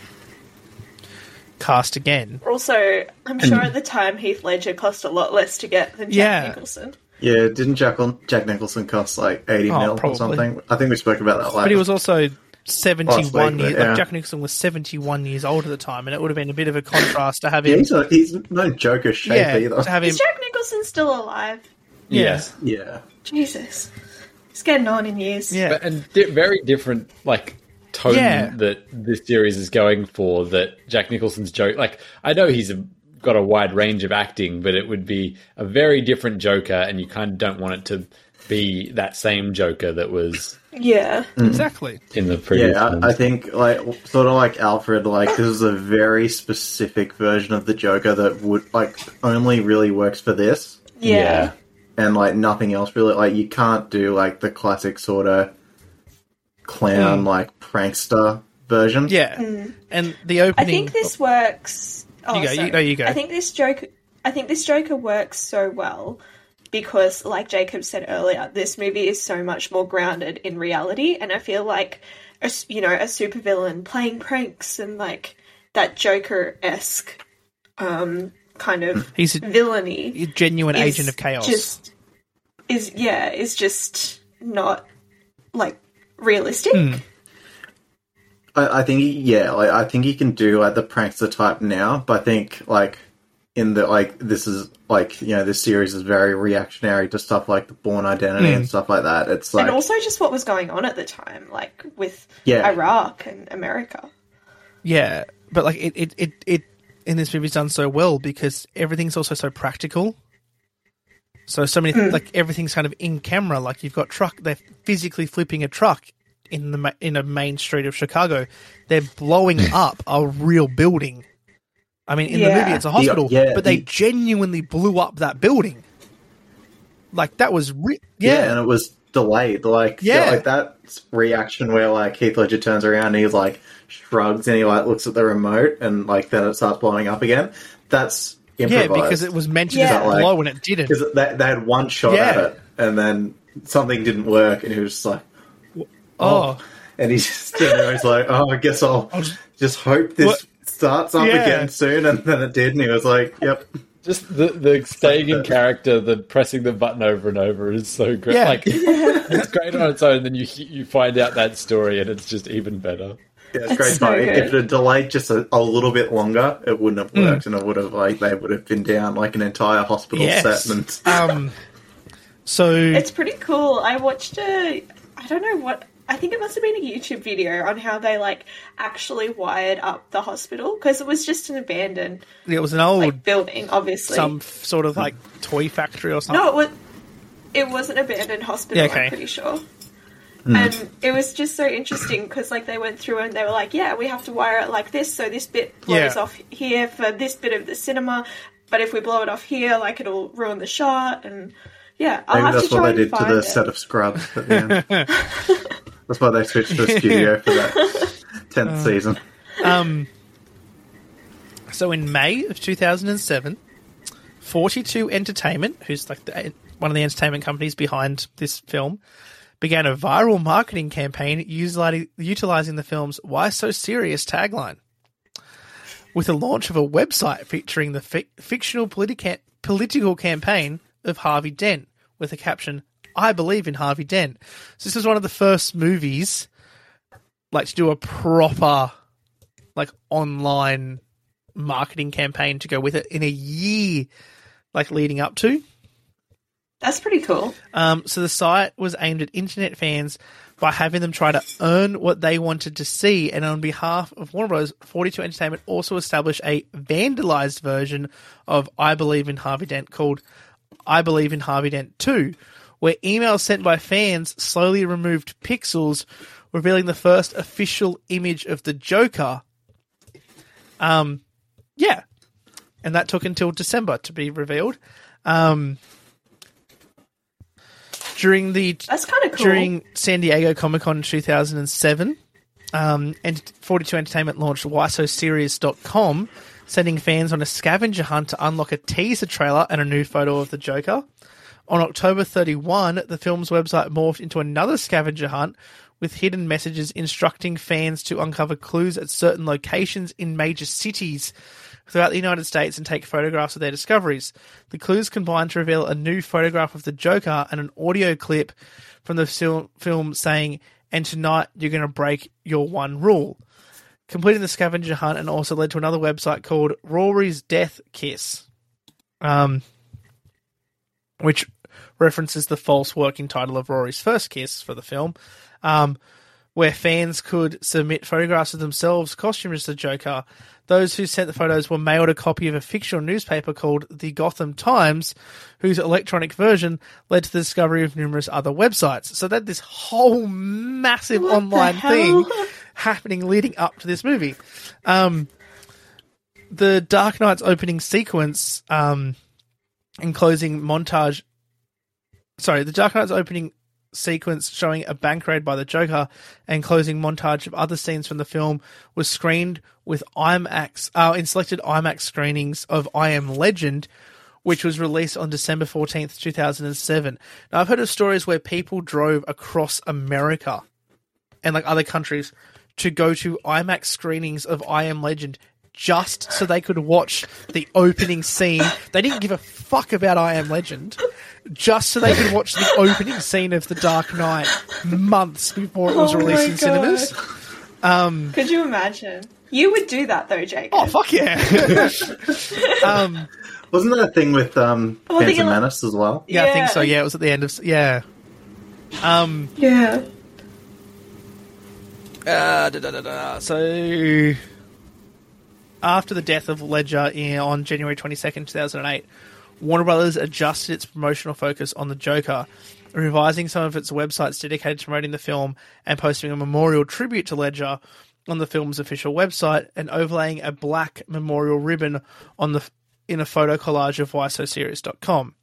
cast again. Also, I'm sure at the time Heath Ledger cost a lot less to get than Jack Yeah. Nicholson. Yeah, didn't Jack Jack Nicholson cost like eighty Oh, mil probably. or something? I think we spoke about that. Like, But he was also 71 years. yeah. Like Jack Nicholson was 71 years old at the time, and it would have been a bit of a contrast to have yeah, him. he's, a, he's no Joker shape yeah, either. to have him. Is Jack Nicholson still alive? Yes. yeah, Jesus. He's getting on in years. Yeah, But, and di- very different, like tone Yeah. that this series is going for. That Jack Nicholson's joke, like I know he's a, got a wide range of acting, but it would be a very different Joker, and you kind of don't want it to be that same Joker that was Yeah. Mm. exactly. in the previous. yeah. ones. I, I think like sort of like Alfred. Like this is a very specific version of the Joker that would like only really works for this, Yeah. and like nothing else really. Like you can't do like the classic sort of clown mm. like prankster version. Yeah, mm. and the opening. I think this works. Oh, You go, you- no, you go. I think this Joker. I think this Joker works so well because, like Jacob said earlier, this movie is so much more grounded in reality, and I feel like, a, s- you know, a supervillain playing pranks and like that Joker esque, um, kind of *laughs* He's a villainy. genuine agent of chaos. Just is yeah, is just not like realistic. Hmm. I, I think yeah, like, I think he can do like the prankster type now, but I think like in the like this is like you know this series is very reactionary to stuff like the Bourne Identity and hmm. stuff like that. It's like and also just what was going on at the time, like with Yeah. Iraq and America. Yeah, but like it, it, it, it in this movie's done so well because everything's also so practical. So so many hmm. like everything's kind of in camera. Like you've got truck, they're physically flipping a truck in the in a main street of Chicago. They're blowing *laughs* up a real building. I mean, in the movie it's a hospital, yeah, but they the- genuinely blew up that building. Like that was re- yeah. yeah, and it was delayed. Like Yeah. like that reaction where like Heath Ledger turns around and he's like shrugs and he like looks at the remote and like then it starts blowing up again. That's yeah, because it was meant to Yeah. just Like- blow and it didn't. because they, they had one shot at it and then something didn't work and he was just like. Oh, oh. And he's just sitting there, he's like, oh, I guess I'll just hope this What? Starts up Yeah. again soon. And then it did, and he was like, yep. Just the the staying in character, the pressing the button over and over is so great. Yeah. Like it's great on its own. Then you you find out that story, and it's just even better. Yeah, it's That's great. so timing. if it had delayed just a, a little bit longer, it wouldn't have worked, and it would have like they would have been down like an entire hospital Yes. set. And Um, so It's pretty cool. I watched a, I don't know what, I think it must have been a YouTube video on how they like actually wired up the hospital because it was just an abandoned it was an old like building, obviously. some sort of like toy factory or something. No, it was. It was an abandoned hospital. Yeah, okay. I'm pretty sure. Hmm. And it was just so interesting because, like, they went through and they were like, "Yeah, we have to wire it like this, so this bit blows Yeah. off here for this bit of the cinema, but if we blow it off here, like, it'll ruin the shot." And yeah, I'll maybe have that's to what and they did to the it. set of Scrubs. At the end. that's why they switched to a studio for that *laughs* tenth season. Um, so in May of 2007, 42 Entertainment, who's like the, one of the entertainment companies behind this film, began a viral marketing campaign utilizing, utilizing the film's "Why So Serious" tagline, with the launch of a website featuring the fi- fictional politica- political campaign of Harvey Dent, with the caption "I believe in Harvey Dent." So this was one of the first movies like to do a proper like online marketing campaign to go with it in a year like leading up to That's pretty cool. um, so the site was aimed at internet fans by having them try to earn what they wanted to see and on behalf of Warner Bros 42 Entertainment also established a vandalized version of I Believe in Harvey Dent called I Believe in Harvey Dent 2 where emails sent by fans slowly removed pixels revealing the first official image of the Joker. Um yeah. And that took until December to be revealed. Um during the That's kind of cool. during San Diego Comic Con 2007, um, and 42 Entertainment launched WhySoSerious.com, sending fans on a scavenger hunt to unlock a teaser trailer and a new photo of the Joker. On October 31, the film's website morphed into another scavenger hunt with hidden messages instructing fans to uncover clues at certain locations in major cities throughout the United States and take photographs of their discoveries. The clues combine to reveal a new photograph of the Joker and an audio clip from the film saying, And tonight you're going to break your one rule. Completing the scavenger hunt and also led to another website called Rory's Death Kiss, um, which references the false working title of Rory's first kiss for the film, um, where fans could submit photographs of themselves costumed as the Joker. Those who sent the photos were mailed a copy of a fictional newspaper called the Gotham Times, whose electronic version led to the discovery of numerous other websites. So that this whole massive What online thing? Happening leading up to this movie. Um, the Dark Knight's opening sequence um, and closing montage. Sorry, the Dark Knight's opening sequence showing a bank raid by the Joker and closing montage of other scenes from the film was screened with IMAX, uh, in selected IMAX screenings of I Am Legend, which was released on December 14th, 2007. Now, I've heard of stories where people drove across America and like other countries to go to IMAX screenings of I Am Legend just so they could watch the opening scene. They didn't give a fuck about I Am Legend, just so they could watch the opening scene of The Dark Knight months before it was Oh released my in cinemas. God. Could you imagine? You would do that though, Jake. Oh fuck yeah! *laughs* um, Wasn't that a thing with um, Well, Phantom get- Menace as well? yeah, I think so. Yeah, it was at the end of yeah. Um, Yeah. Uh, da, da, da. So, after the death of Ledger in, on January 22nd, 2008, Warner Brothers adjusted its promotional focus on the Joker, revising some of its websites dedicated to promoting the film and posting a memorial tribute to Ledger on the film's official website and overlaying a black memorial ribbon on the in a photo collage of whysoserious.com.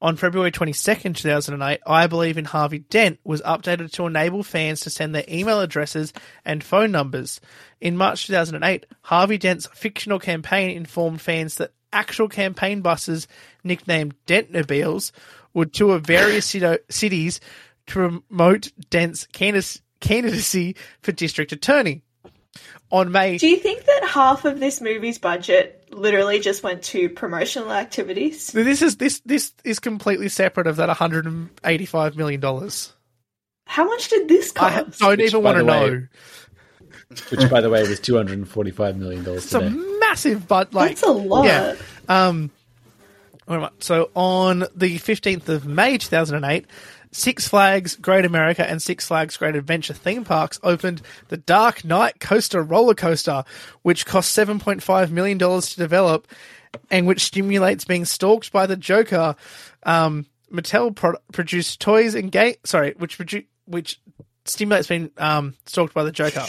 On February 22nd, 2008, I Believe in Harvey Dent was updated to enable fans to send their email addresses and phone numbers. In March 2008, Harvey Dent's fictional campaign informed fans that actual campaign buses, nicknamed Dentmobiles, would tour various *laughs* cities to promote Dent's candidacy candidacy for district attorney. On May Do you think that half of this movie's budget literally just went to promotional activities. This is this this is completely separate of that 185 million dollars. How much did this cost? I ha- don't Which, even want to know. Which, by the way, was two hundred and forty-five million dollars It's a today. massive, but like That's a lot. Yeah. Um, wait a minute. so on the 15th of May 2008, Six Flags Great America and Six Flags Great Adventure theme parks opened the Dark Knight Coaster roller coaster, which cost $7.5 million to develop and which stimulates being stalked by the Joker. Um, Mattel pro- produced toys and game. Sorry, which produ- which stimulates being um, stalked by the Joker.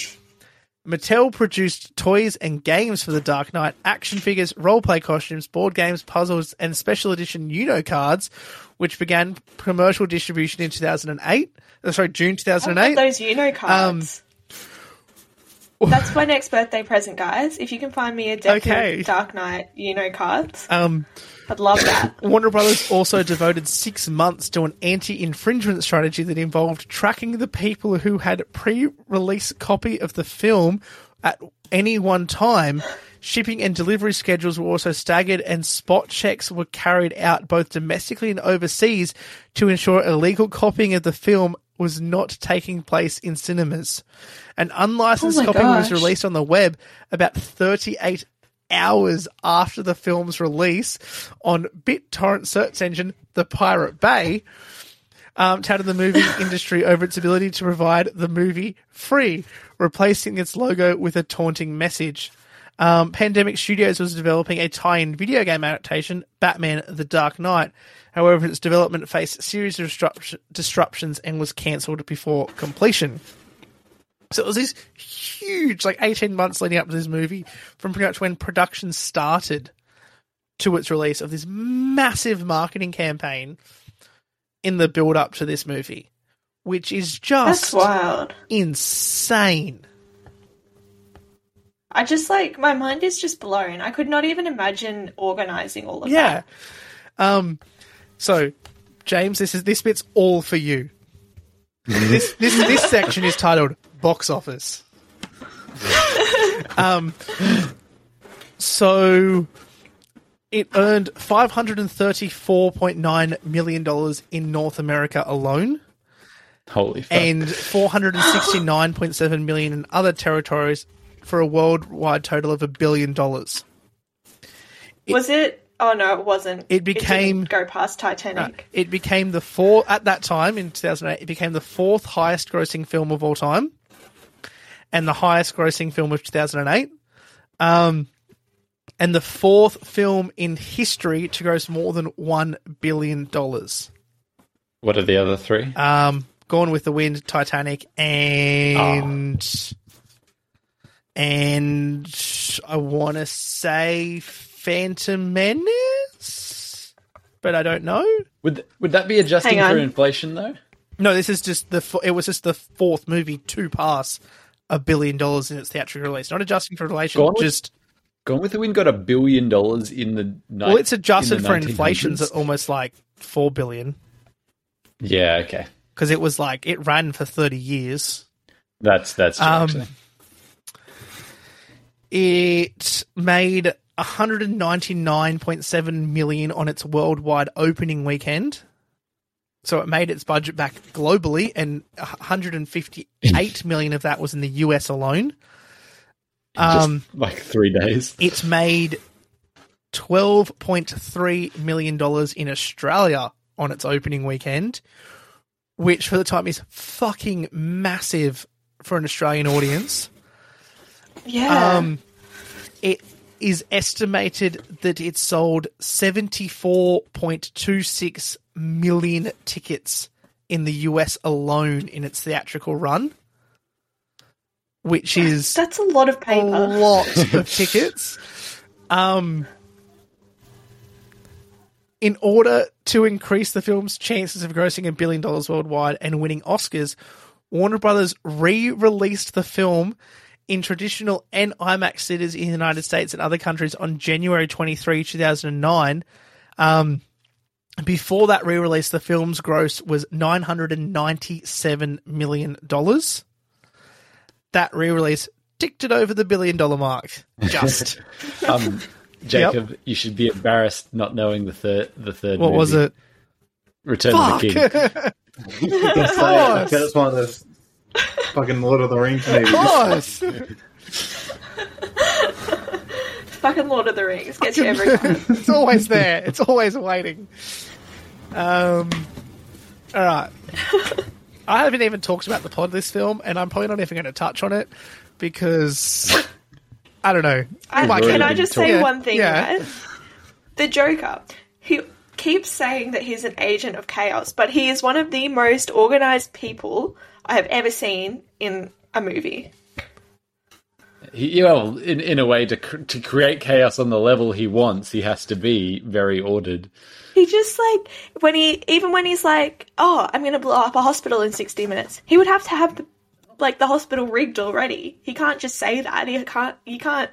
Mattel produced toys and games for the Dark Knight, action figures, roleplay costumes, board games, puzzles, and special edition Uno cards, which began commercial distribution in 2008. Uh, sorry, June 2008. want those Uno cards. That's my next birthday present, guys. If you can find me a deck Okay. of Dark Knight Uno cards, Um, I'd love that. *coughs* Warner Brothers also devoted six months to an anti-infringement strategy that involved tracking the people who had pre-release copy of the film at any one time. Shipping and delivery schedules were also staggered, and spot checks were carried out both domestically and overseas to ensure illegal copying of the film was not taking place in cinemas. An unlicensed Oh copy was released on the web about 38 hours after the film's release on BitTorrent search engine The Pirate Bay. Um, touted the movie *laughs* industry over its ability to provide the movie free, replacing its logo with a taunting message. Um, Pandemic Studios was developing a tie-in video game adaptation, Batman: The Dark Knight. However, its development faced serious disrupt- disruptions and was cancelled before completion. So it was this huge, like 18 months leading up to this movie, from pretty much when production started to its release, of this massive marketing campaign in the build up to this movie, which is That's just wild. insane. I just like my mind is just blown. I could not even imagine organizing all of Yeah. that. Yeah. Um. So, James, this is this bit's all for you. *laughs* this this this section is titled "Box Office." *laughs* um. So, it earned five hundred and thirty-four point nine million dollars in North America alone, Holy fuck! and four hundred and sixty-nine point seven million in other territories, for a worldwide total of a billion dollars. Was it? Oh no, it wasn't. It became- didn't go past Titanic. It became the four at that time in 2008. It became the fourth highest grossing film of all time, and the highest grossing film of 2008. Um, and the fourth film in history to gross more than one billion dollars. what are the other three? Um, Gone with the Wind, Titanic, and and I want to say Phantom Menace, but I don't know. Would would that be adjusting Hang for inflation though? No, this is just the. It was just the fourth movie to pass a billion dollars in its theatrical release. Not adjusting for inflation, Gone with- just Gone with the Wind got a billion dollars in the ni- well, it's adjusted in for inflation. 1900s. It's almost like four billion Yeah, okay, because it was like it ran for thirty years. that's that's true, Um. It made 199.7 million on its worldwide opening weekend. So it made its budget back globally, and 158 *laughs* million of that was in the US alone. Um, Just like three days. It's made $12.3 million in Australia on its opening weekend, which for the time is fucking massive for an Australian audience. Yeah. Um, it is estimated that it sold 74.26 million tickets in the US alone in its theatrical run, which is That's a lot of a lot *laughs* of tickets. Um, in order to increase the film's chances of grossing a billion dollars worldwide and winning Oscars, Warner Brothers re-released the film in traditional and IMAX theaters in the United States and other countries on January 23, 2009. Um, before that re-release, the film's gross was $997 million. That re-release ticked it over the billion dollar mark. Just. *laughs* Um, Jacob, you should be embarrassed not knowing the third. The third. What was it? Return Fuck. of the King. *laughs* It's like, it's one of those fucking Lord of the Rings movies. Boss! *laughs* Fucking Lord of the Rings gets you every time. it's always there. It's always waiting. Um, all right. I haven't even talked about the plot of this film, and I'm probably not even going to touch on it because I don't know. I, Like, can I just say Yeah, one thing, yeah. right? The Joker, he keeps saying that he's an agent of chaos, but he is one of the most organized people I have ever seen in a movie. He, well, in in a way, to cr- to create chaos on the level he wants, he has to be very ordered. He just like when he even when he's like, "Oh, I'm going to blow up a hospital in 60 minutes." He would have to have the like the hospital rigged already. He can't just say that. He can't you can't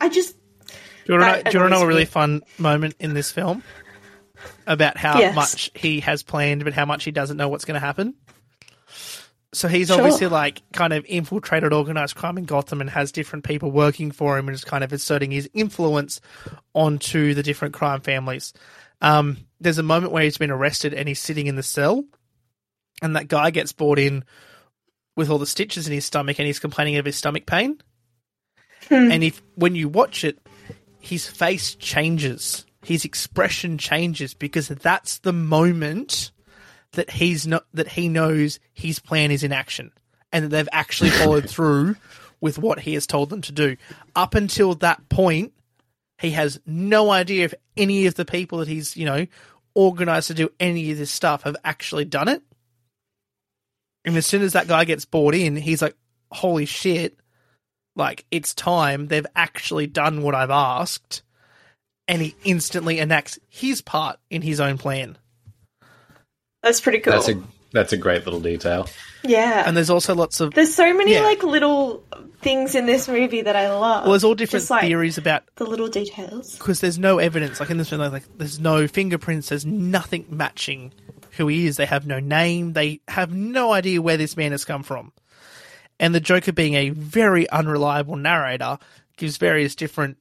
I just Do you want to know, do you want know a really fun moment in this film about how Yes. much he has planned, but how much he doesn't know what's going to happen? So he's Sure. obviously like kind of infiltrated organized crime in Gotham and has different people working for him and is kind of asserting his influence onto the different crime families. Um, there's a moment where he's been arrested and he's sitting in the cell, and that guy gets brought in with all the stitches in his stomach and he's complaining of his stomach pain. And if when you watch it, his face changes, his expression changes because that's the moment that he's not that he knows his plan is in action and that they've actually *laughs* followed through with what he has told them to do. Up until that point, he has no idea if any of the people that he's, you know, organized to do any of this stuff have actually done it. And as soon as that guy gets bought in, he's like, holy shit, like it's time. They've actually done what I've asked. And he instantly enacts his part in his own plan. that's pretty cool. That's a that's a great little detail. yeah. And there's also lots of there's so many Yeah. like little things in this movie that I love. well, there's all different Just, like, theories about the little details. because there's no evidence. Like in this film, like there's no fingerprints. There's nothing matching who he is. They have no name. They have no idea where this man has come from. And the Joker, being a very unreliable narrator, gives various different,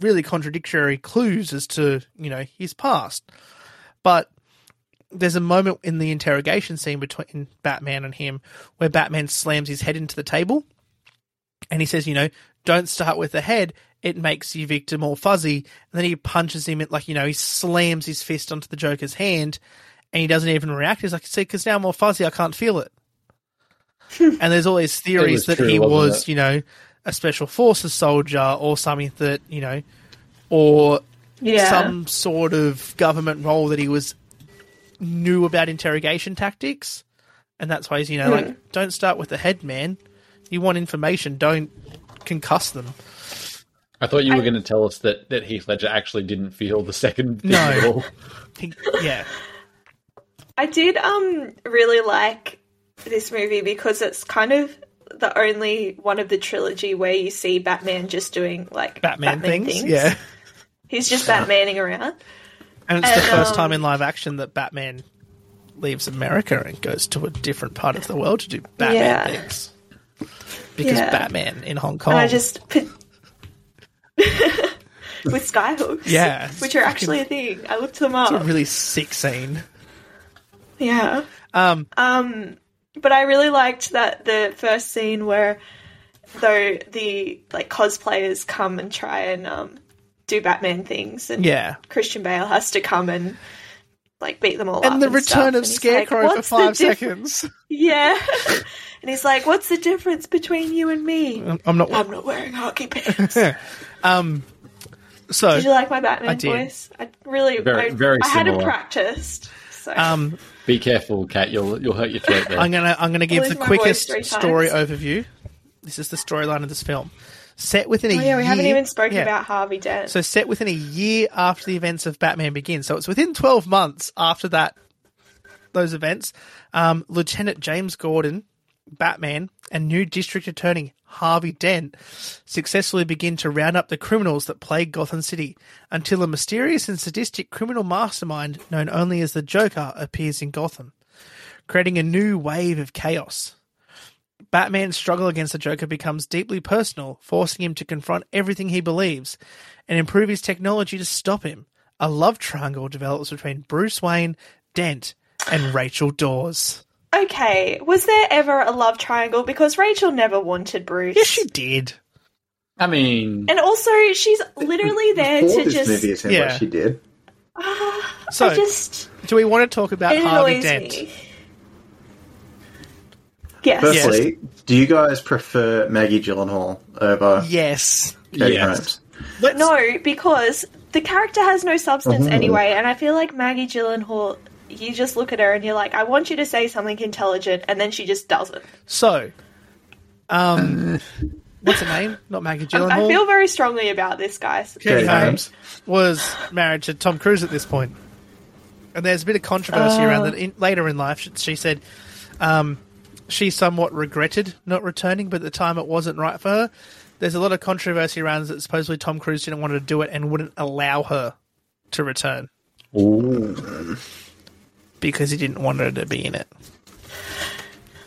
really contradictory clues as to you know his past. But there's a moment in the interrogation scene between Batman and him where Batman slams his head into the table and he says, you know, don't start with the head. It makes your victim more fuzzy. And then he punches him, like, you know, he slams his fist onto the Joker's hand and he doesn't even react. He's like, see, because now I'm more fuzzy, I can't feel it. *laughs* and there's all these theories that true, he wasn't was, it? you know, a special forces soldier or something that, you know, or Yeah. some sort of government role that he was knew about interrogation tactics. And that's why he's, you know, Hmm. like, don't start with the head, man. You want information, don't concuss them. I thought you were going to tell us that, that Heath Ledger actually didn't feel the second thing No. at all. *laughs* He, yeah. I did um really like this movie because it's kind of the only one of the trilogy where you see Batman just doing like Batman, things. Yeah. He's just Batmaning around. And it's the first um, time in live action that Batman leaves America and goes to a different part of the world to do Batman Yeah. things. Because Yeah. Batman in Hong Kong. And I just put *laughs* with skyhooks. Yeah. Which are actually a thing. I looked them up. it's a really sick scene. Yeah. Um, Um, but I really liked that the first scene where though the like cosplayers come and try and um do Batman things and yeah. Christian Bale has to come and like beat them all up. And the return stuff. of And he's like, Scarecrow for five diff-" seconds. *laughs* Yeah. *laughs* and he's like, What's the difference between you and me? I'm not. I'm not wearing hockey *laughs* pants. Um, so, Did you like my Batman I did. voice? I really Very- I, very I hadn't similar. practiced. So um, Be careful, Kat. You'll you'll hurt your throat there. I'm gonna I'm gonna give the quickest story overview. This is the storyline of this film. Set within a Oh yeah, year. we haven't even spoken yeah. about Harvey Dent. So set within a year after the events of Batman Begins. So it's within 12 months after that those events. Um, Lieutenant James Gordon, Batman, and new District Attorney Harvey Dent successfully begin to round up the criminals that plague Gotham City until a mysterious and sadistic criminal mastermind known only as the Joker appears in Gotham, creating a new wave of chaos. Batman's struggle against the Joker becomes deeply personal, forcing him to confront everything he believes and improve his technology to stop him. A love triangle develops between Bruce Wayne, Dent, and Rachel Dawes. Okay, was there ever a love triangle? Because Rachel never wanted Bruce. Yes, she did. I mean, And also, she's literally there to this just. movie, it seemed Yeah. like she did. Ah, so, I just. do we want to talk about Harvey Dent? me. Yes. Firstly, do you guys prefer Maggie Gyllenhaal over Yes. Katie Yes. Holmes? Let's, No, because the character has no substance Mhm. anyway, and I feel like Maggie Gyllenhaal. You just look at her and you're like, I want you to say something intelligent, and then she just doesn't. So, um, *laughs* what's her name? Not Maggie Gyllenhaal. I feel very strongly about this, guys. Katie Katie Holmes was married to Tom Cruise at this point, and there's a bit of controversy around that. In, later in life, she, she said um, she somewhat regretted not returning, but at the time it wasn't right for her. There's a lot of controversy around that supposedly Tom Cruise didn't want to do it and wouldn't allow her to return Ooh. because he didn't want her to be in it.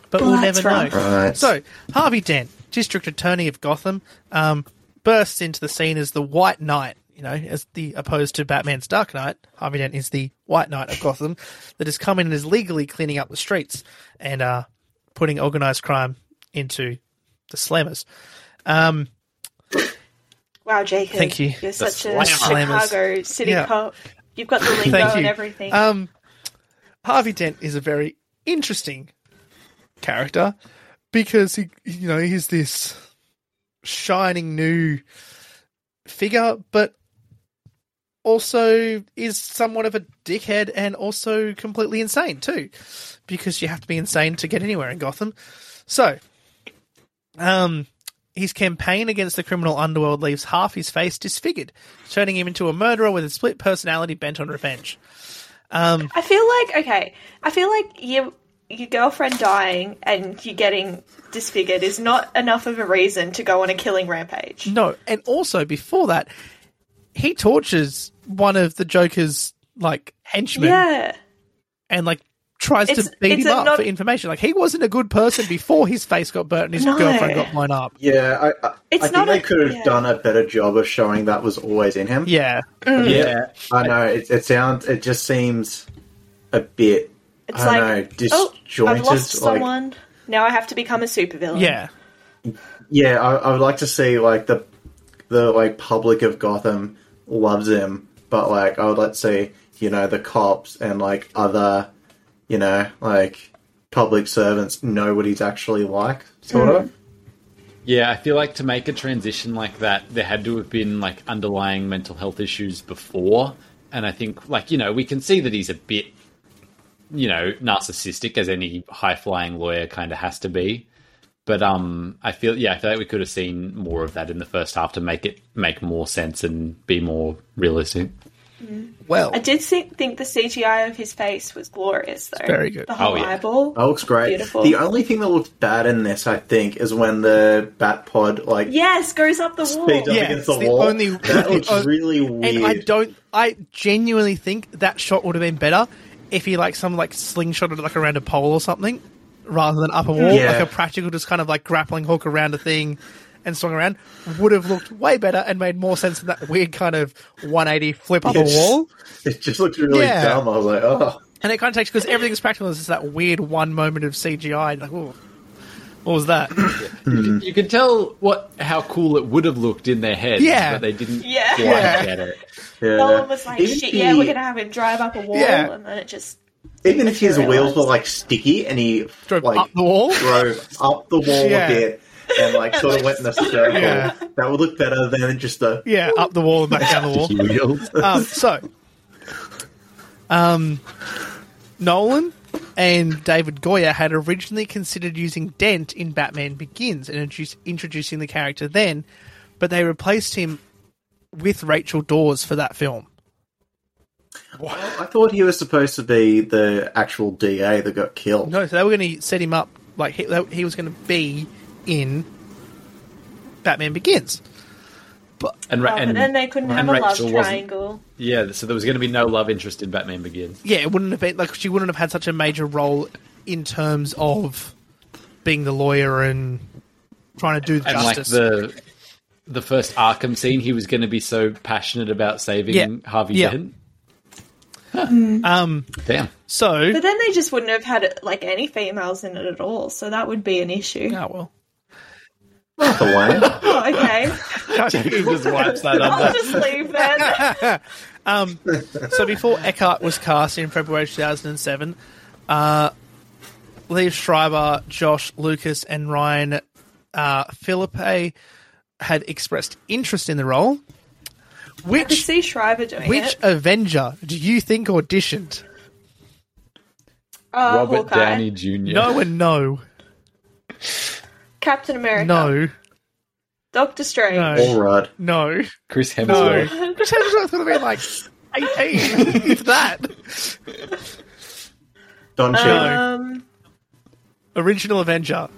But Well, we'll that's never know. Right. So, Harvey Dent, District Attorney of Gotham, um, bursts into the scene as the White Knight. You know, as the opposed to Batman's Dark Knight, Harvey Dent is the White Knight of Gotham that has come in and is legally cleaning up the streets and uh, putting organized crime into the slammers. Um, Wow, Jacob. Thank you. You're The such a slammers. Chicago city Yeah. cop. You've got the lingo Thank and everything. Um, Harvey Dent is a very interesting character because he, you know, he's this shining new figure, but also is somewhat of a dickhead and also completely insane too, because you have to be insane to get anywhere in Gotham. So, um, his campaign against the criminal underworld leaves half his face disfigured, turning him into a murderer with a split personality bent on revenge. Um, I feel like okay. I feel like your your girlfriend dying and you getting disfigured is not enough of a reason to go on a killing rampage. no, and also before that, he tortures one of the Joker's like henchmen Yeah. and like tries It's- to beat him up not- for information. Like he wasn't a good person before his face got burnt and his No. girlfriend got blown up. Yeah, I, I, It's I think not they a- could have yeah. done a better job of showing that was always in him. Yeah, mm. yeah, I know it, it sounds. It just seems a bit. It's I don't like know, oh, disjointed. I've lost like, someone. Now I have to become a supervillain. yeah. yeah, I, I would like to see like the the like public of Gotham loves him, but like I would like to see you know the cops and like other you know like public servants know what he's actually like, sort of. Mm. yeah. I feel like to make a transition like that, there had to have been like underlying mental health issues before, and I think like you know we can see that he's a bit, you know, narcissistic as any high flying lawyer kind of has to be. But um, I feel yeah, I feel like we could have seen more of that in the first half to make it make more sense and be more realistic. Well, I did see, think the CGI of his face was glorious, though. very good. The whole Oh, yeah. eyeball. That looks great. Beautiful. The only thing that looks bad in this, I think, is when the bat pod like Yes, goes up the wall. speeds up Yeah, against the the wall. only- *laughs* that looks uh, *laughs* really weird. and I don't. I genuinely think that shot would have been better if he like some like slingshotted like around a pole or something, rather than up a wall. Yeah. Like a practical, just kind of like grappling hook around a thing and swung around would have looked way better and made more sense than that weird kind of 180 flip up a It's- wall. It just looks really Yeah. dumb. I was like, oh. And it kind of takes because everything's practical. It's just that weird one moment of CGI. Like, ooh, what was that? You can tell what how cool it would have looked in their heads, Yeah. but they didn't Yeah. quite Yeah. get it. Yeah. No one was like, Even shit, if yeah, we're going to have him drive up a wall, Yeah. and then it just. Even if his wheels were like sticky and he Drove like up the wall. drove up the wall *laughs* Yeah. a bit and like sort of went in a *laughs* circle, Yeah. that would look better than just a Yeah, up the wall and back down the wall. *laughs* Um, so, um, Nolan and David Goyer had originally considered using Dent in Batman Begins and introduce, introducing the character then, but they replaced him with Rachel Dawes for that film. I thought he was supposed to be the actual DA that got killed. No, so they were going to set him up like he, he was going to be in Batman Begins. And, Oh, Ra- but and then they couldn't have and a love Rachel wasn't- triangle. Yeah, so there was going to be no love interest in Batman Begins. Yeah, it wouldn't have been like she wouldn't have had such a major role in terms of being the lawyer and trying to do And like the the first Arkham scene, he was going to be so passionate about saving Yeah. Harvey Yeah. Dent. Um, Damn. so But then they just wouldn't have had like any females in it at all, so that would be an issue. oh well. Martha Wayne. *laughs* Oh, okay. He just wipes that I'll under. just leave then. *laughs* Um, so before Eckhart was cast in February 2007, uh, Liev Schreiber, Josh Lucas, and Ryan uh, Phillippe had expressed interest in the role. To Which see Schreiber doing which it. Avenger do you think auditioned? Uh, Robert Hawkeye. Downey Jr. No and no. Captain America. No. Doctor Strange. No. All right. No. Chris No. Hemsworth. Chris Hemsworth's going to be like 18, *laughs* if that. Don Cheadle. Um, Original Avenger.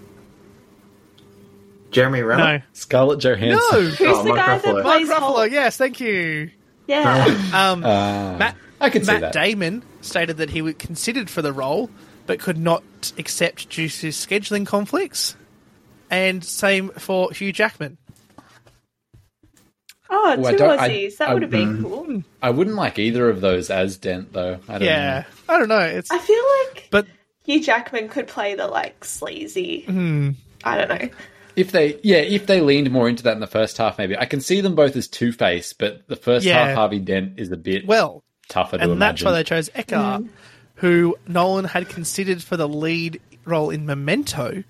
Jeremy Renner. No. Scarlett Johansson. No. who's Oh, the Mark guy Ruffalo. that Mark Ruffalo, Hulk? yes, thank you. Yeah. Um, *laughs* Uh, Matt, I can see Matt that. Damon stated that he was considered for the role, but could not accept due to scheduling conflicts. And same for Hugh Jackman. Oh, Oh, I don't- I- Aussies. that I- would have been cool. I wouldn't like either of those as Dent, though. I don't Yeah, I don't know. It's I feel like but Hugh Jackman could play the like sleazy. Hmm. I don't know. If they, yeah, if they leaned more into that in the first half, maybe I can see them both as Two Face, but the first Yeah. half, Harvey Dent is a bit well, tougher to and imagine. that's why they chose Eckhart, who Nolan had considered for the lead role in Memento,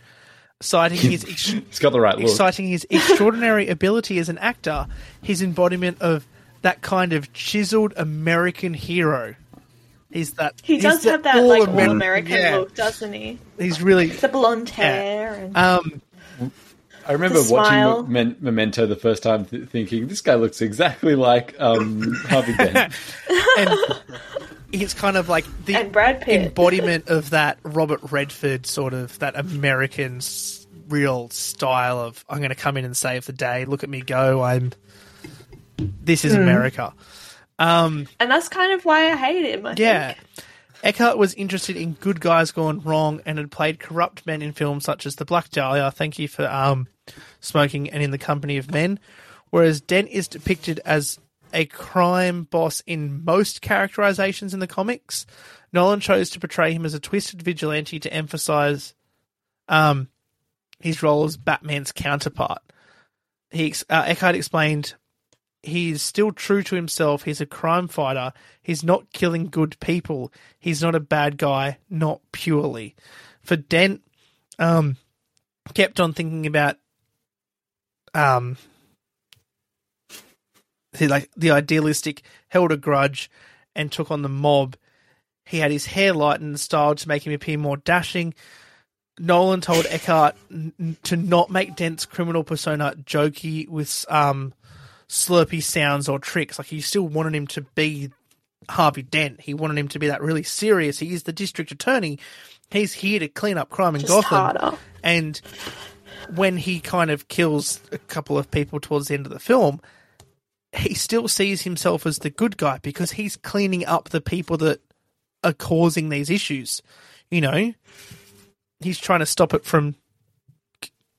citing his ex- *laughs* He's got the right look. citing his extraordinary *laughs* ability as an actor, his embodiment of that kind of chiseled American hero. He's that. He he's does have that like all-Amer- all American yeah. look, doesn't he? He's really. The blonde hair and Um, I remember The smile. watching Men- Memento the first time, th- thinking this guy looks exactly like um, Harvey Dent. *laughs* and it's kind of like the Brad embodiment of that Robert Redford sort of that American s- real style of I'm going to come in and save the day. Look at me go. I'm. This is America. Um, and that's kind of why I hate him. I yeah. think. Eckhart was interested in good guys gone wrong and had played corrupt men in films such as The Black Dahlia. Thank you for um, smoking and in the company of men. Whereas Dent is depicted as a crime boss in most characterizations in the comics, Nolan chose to portray him as a twisted vigilante to emphasize um, his role as Batman's counterpart. He uh, Eckhart explained he's still true to himself. He's a crime fighter. He's not killing good people. He's not a bad guy, not purely. For Dent, um, kept on thinking about um, he like the idealistic, held a grudge, and took on the mob. He had his hair lightened and styled to make him appear more dashing. Nolan told Eckhart n- to not make Dent's criminal persona jokey with um, slurpy sounds or tricks. Like he still wanted him to be Harvey Dent. He wanted him to be that really serious. He is the district attorney. He's here to clean up crime in Just Gotham. harder. And when he kind of kills a couple of people towards the end of the film, he still sees himself as the good guy because he's cleaning up the people that are causing these issues. You know, he's trying to stop it from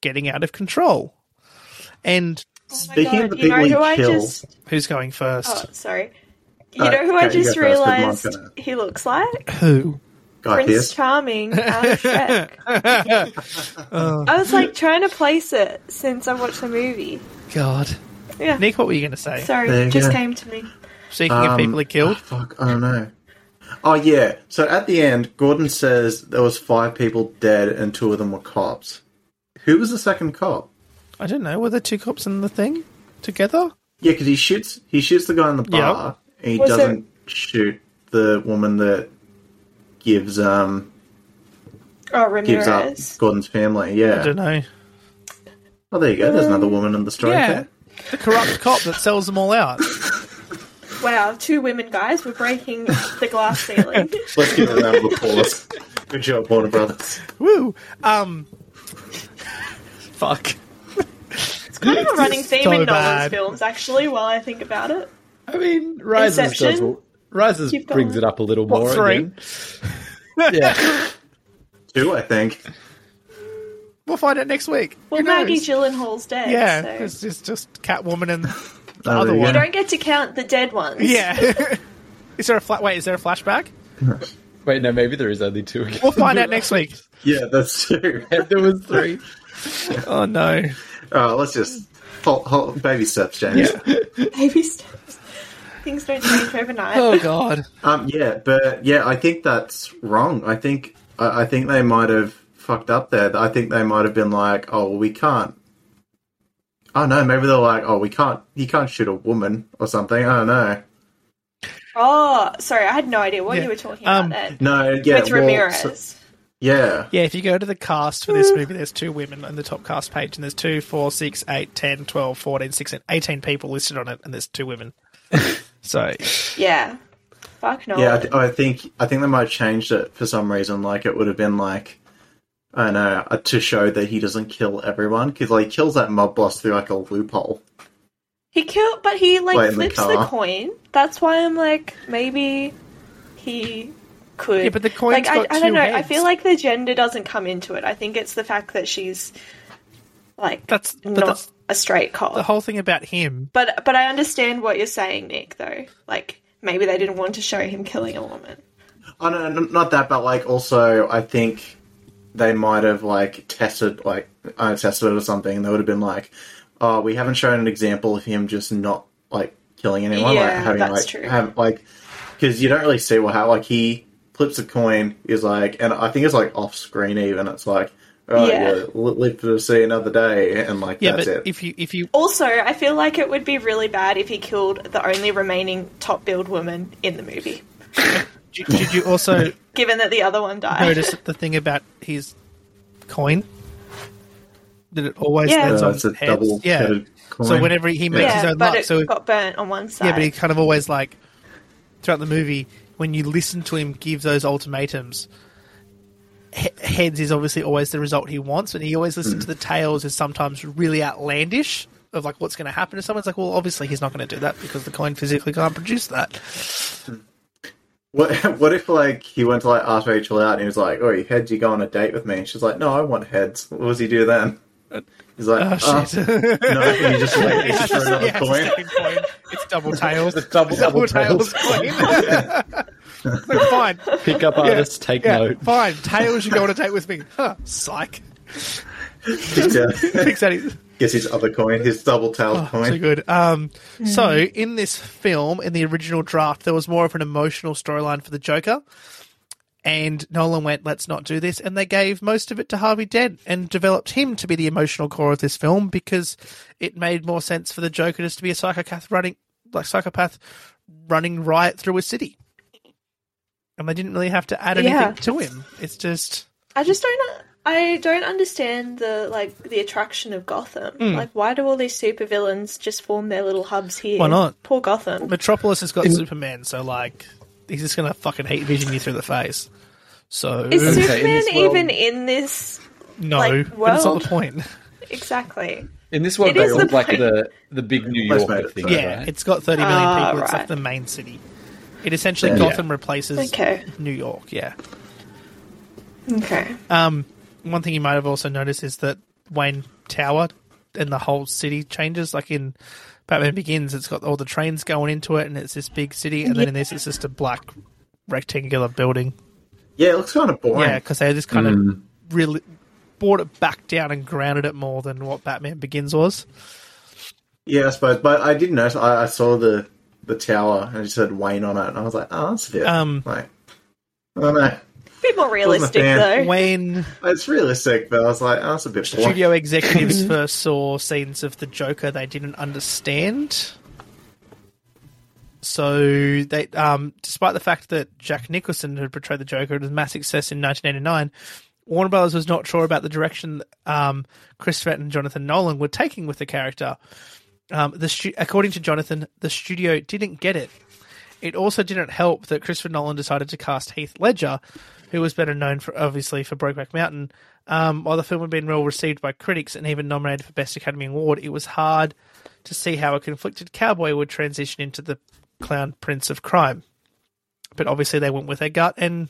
getting out of control. And Oh my Speaking of God, the you know people he who I killed- just who's going first? oh sorry. You Uh, know who I okay, you just go first, 'cause mine's realized gonna- he looks like? Who? Guy Prince Pearce. Charming out of Shrek. I was like trying to place it since I watched the movie. God. Yeah. Nick, what were you going to say? Sorry, There you just go. came to me. Speaking of Um, people he killed, Fuck, I don't know. Oh yeah. So at the end, Gordon says there was five people dead and two of them were cops. Who was the second cop? I don't know. Were the two cops in the thing together? Yeah, because he shoots. He shoots the guy in the bar. And he Was doesn't shoot the woman that gives um Oh, gives up Ramirez. Gordon's family. I Yeah. don't know. Oh, there you go. There's another woman in the story. Yeah. there. The corrupt cop that sells them all out. Wow, two women guys were breaking the glass ceiling. *laughs* Let's give a round of applause. Good job, Warner Brothers. Woo! Um. *laughs* Fuck. It's kind of a running theme so in Nolan's films, actually. While I think about it, I mean, Rises Inception? does Rises Keep brings going. it up a little What, more three? again. *laughs* yeah, Two, I think. We'll find out next week. Well, Who knows? Maggie Gyllenhaal's dead. Yeah, so- it's just just Catwoman and *laughs* the Oh, other there one. go. You don't get to count the dead ones. Yeah. *laughs* is there a flat? Wait, is there a flashback? Wait, no, maybe there is only two. Again. We'll find out next week. Yeah, that's true. there was three. Oh no. Oh, let's just hold, hold, baby steps, James. *laughs* Baby steps. Things don't change overnight. Oh god. Um, yeah, but yeah, I think that's wrong. I think I, I think they might have fucked up there. I think they might have been like, oh, well, we can't. Oh no, maybe they're like, oh, we can't. You can't shoot a woman or something. I don't know. Oh, sorry, I had no idea what Yeah. you were talking Um, about then. No, yeah, With well, Ramirez. so- yeah, Yeah, if you go to the cast for this movie, there's two women on the top cast page, and there's two, four, six, eight, 10, 12, 14, 16, 18 people listed on it, and there's two women. *laughs* so, yeah. Fuck no. yeah. I, th- I think I think they might have changed it for some reason. Like it would have been like. I don't know uh, to show that he doesn't kill everyone because like he kills that mob boss through like a loophole. He killed, but he like Like in the flips the, coin. That's why I'm like, maybe he could. Yeah, but the coin's like, I, got I don't two know. I feel like the gender doesn't come into it. I think it's the fact that she's like that's, but not that's a straight cop. the whole thing about him. But but I understand what you're saying, Nick. Though, like maybe they didn't want to show him killing a woman. Oh no, no, not that, but like also, I think they might have like tested, like uh, tested it or something. They would have been like, "Oh, we haven't shown an example of him just not like killing anyone, like Yeah, having that's like true. have like because you don't really see what how like he flips a coin is like, and I think it's like off screen even. It's like, oh Yeah. yeah, live to see another day, and like Yeah, that's but it. if you if you Also, I feel like it would be really bad if he killed the only remaining top build woman in the movie, *laughs* did, did you also *laughs* given that the other one died. notice the thing about his coin that it always Yeah. lands Uh, on it's a heads? double yeah. coin. So whenever he makes his own but luck, it so got burnt on one side. yeah, but he kind of always like throughout the movie when you listen to him give those ultimatums. he- Heads is obviously always the result he wants, and he always listens hmm. to the tales is sometimes really outlandish of like what's going to happen to someone. It's like, well, obviously he's not going to do that because the coin physically can't produce that. Hmm. What *laughs* what if like he went to like ask Rachel out and he was like, "Oh, you heads, you go on a date with me?" And she's like, "No, I want heads." What does he do then? He's like, Oh "Oh, shit! *laughs* no, you just like you Yeah, just another it's a coin." coin. It's double tails. The double double tails tails. coin. *laughs* Look, fine. Pickup artists take Yeah, note. fine. Tails, you go on a date with me. Huh, psych. Picks out- Thinks that Gets his other coin, his double tailed Oh, coin. so good. Um, So, hmm. in this film, in the original draft, there was more of an emotional storyline for the Joker. And Nolan went, let's not do this. And they gave most of it to Harvey Dent and developed him to be the emotional core of this film because it made more sense for the Joker just to be a psychopath running, like psychopath running riot through a city. And they didn't really have to add anything Yeah. to him. It's just, I just don't. I don't understand the like the attraction of Gotham. Hmm. Like, why do all these supervillains just form their little hubs here? Why not? Poor Gotham. Metropolis has got Superman, so like, he's just going to fucking heat vision you through the face. So, Is Okay, Superman this world- even in this? no, like, but it's not the point. *laughs* Exactly. In this world, It they is all the like point. the the big New Let's York make it thing, so. Yeah, right? it's got 30 million Ah, people. It's like right. the main city. It essentially Yeah. Gotham replaces Okay. New York. Yeah. Okay. Um, one thing you might have also noticed is that Wayne Tower and the whole city changes. Like in Batman Begins, it's got all the trains going into it, and it's this big city. And then in this, it's just a black rectangular building. Yeah, it looks kind of boring. Yeah, because they just kind of really brought it back down and grounded it more than what Batman Begins was. Yeah, I suppose. But I did notice. I, I saw the the tower and it said Wayne on it, and I was like, "Oh, that's a bit Um, like." I don't know. Bit more realistic though. When It's realistic, but I was like, "Oh, that's a bit boring." studio *clears throat* executives first saw scenes of the Joker they didn't understand. So they, um, despite the fact that Jack Nicholson had portrayed the Joker, it was a massive success in 1989. Warner Brothers was not sure about the direction um, Christopher and Jonathan Nolan were taking with the character. Um, the stu- according to Jonathan, the studio didn't get it. It also didn't help that Christopher Nolan decided to cast Heath Ledger, who was better known for obviously for Brokeback Mountain. Um, while the film had been well received by critics and even nominated for Best Academy Award, it was hard to see how a conflicted cowboy would transition into the clown prince of crime. But obviously, they went with their gut, and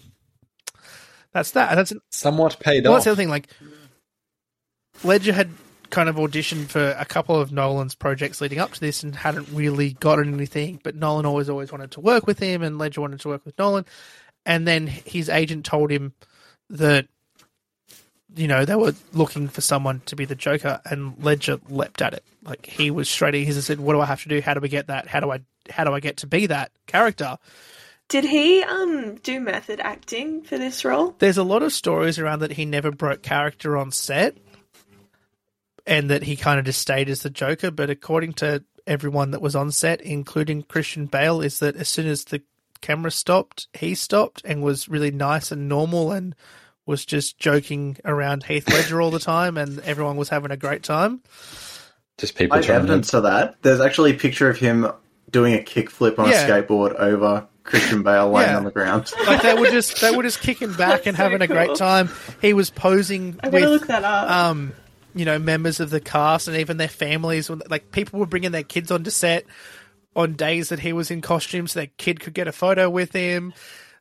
that's that. And that's Somewhat paid well, off. that's the other thing. Like, Ledger had kind of auditioned for a couple of Nolan's projects leading up to this and hadn't really gotten anything, but Nolan always always wanted to work with him and Ledger wanted to work with Nolan. And then his agent told him that you know, they were looking for someone to be the Joker and Ledger leapt at it. Like he was straight in, he said, What do I have to do? How do we get that? How do I how do I get to be that character? Did he um do method acting for this role? There's a lot of stories around that he never broke character on set and that he kind of just stayed as the Joker. But according to everyone that was on set, including Christian Bale, is that as soon as the camera stopped, he stopped and was really nice and normal and was just joking around Heath Ledger all the time, and everyone was having a great time. Just people I have trying to evidence of that. There's actually a picture of him doing a kickflip on Yeah. a skateboard over Christian Bale laying Yeah. on the ground. *laughs* Like they were just they were just kicking back and That's so having a great time. He was posing I'm with look that up. um, you know, members of the cast and even their families. When like people were bringing their kids onto set on days that he was in costume, so their kid could get a photo with him.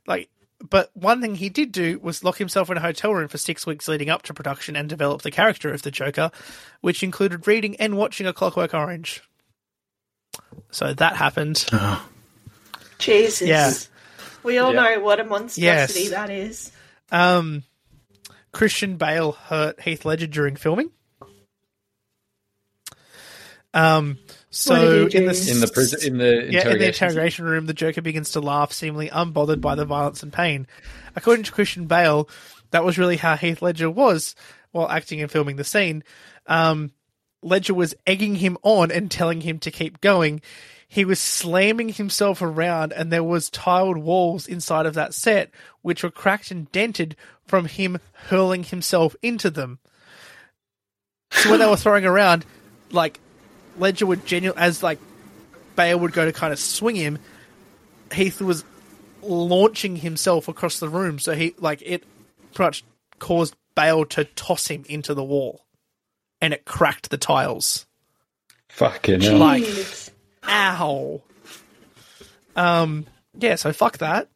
Like, but one thing he did do was lock himself in a hotel room for six weeks leading up to production and develop the character of the Joker, which included reading and watching A Clockwork Orange. So that happened. *sighs* Jesus. yeah. We all Yeah. know what a monstrosity Yes. that is. Um, Christian Bale hurt Heath Ledger during filming. Um, so What did he in the in the prison in the yeah, in the interrogation. interrogation room, the Joker begins to laugh, seemingly unbothered by the violence and pain. According to Christian Bale, that was really how Heath Ledger was while acting and filming the scene. Um, Ledger was egging him on and telling him to keep going. He was slamming himself around, and there was tiled walls inside of that set, which were cracked and dented from him hurling himself into them. So when they were throwing around, like Ledger would genuinely, as like Bale would go to kind of swing him, Heath was launching himself across the room. So he like it pretty much caused Bale to toss him into the wall, and it cracked the tiles. Fucking hell. Like- Ow. Um. Yeah. So fuck that.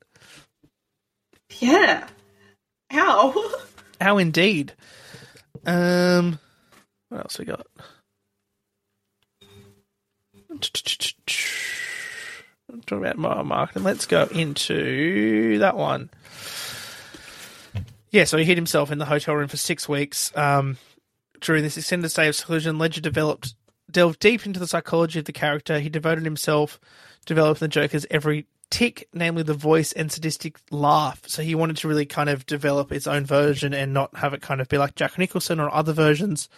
Yeah. Ow. *laughs* How indeed. Um. What else we got? Talk about my marketing. Let's go into that one. Yeah, so he hid himself in the hotel room for six weeks. Um, during this extended stay of seclusion, Ledger developed delved deep into the psychology of the character. He devoted himself developing the Joker's every tick, namely the voice and sadistic laugh. So he wanted to really kind of develop its own version and not have it kind of be like Jack Nicholson or other versions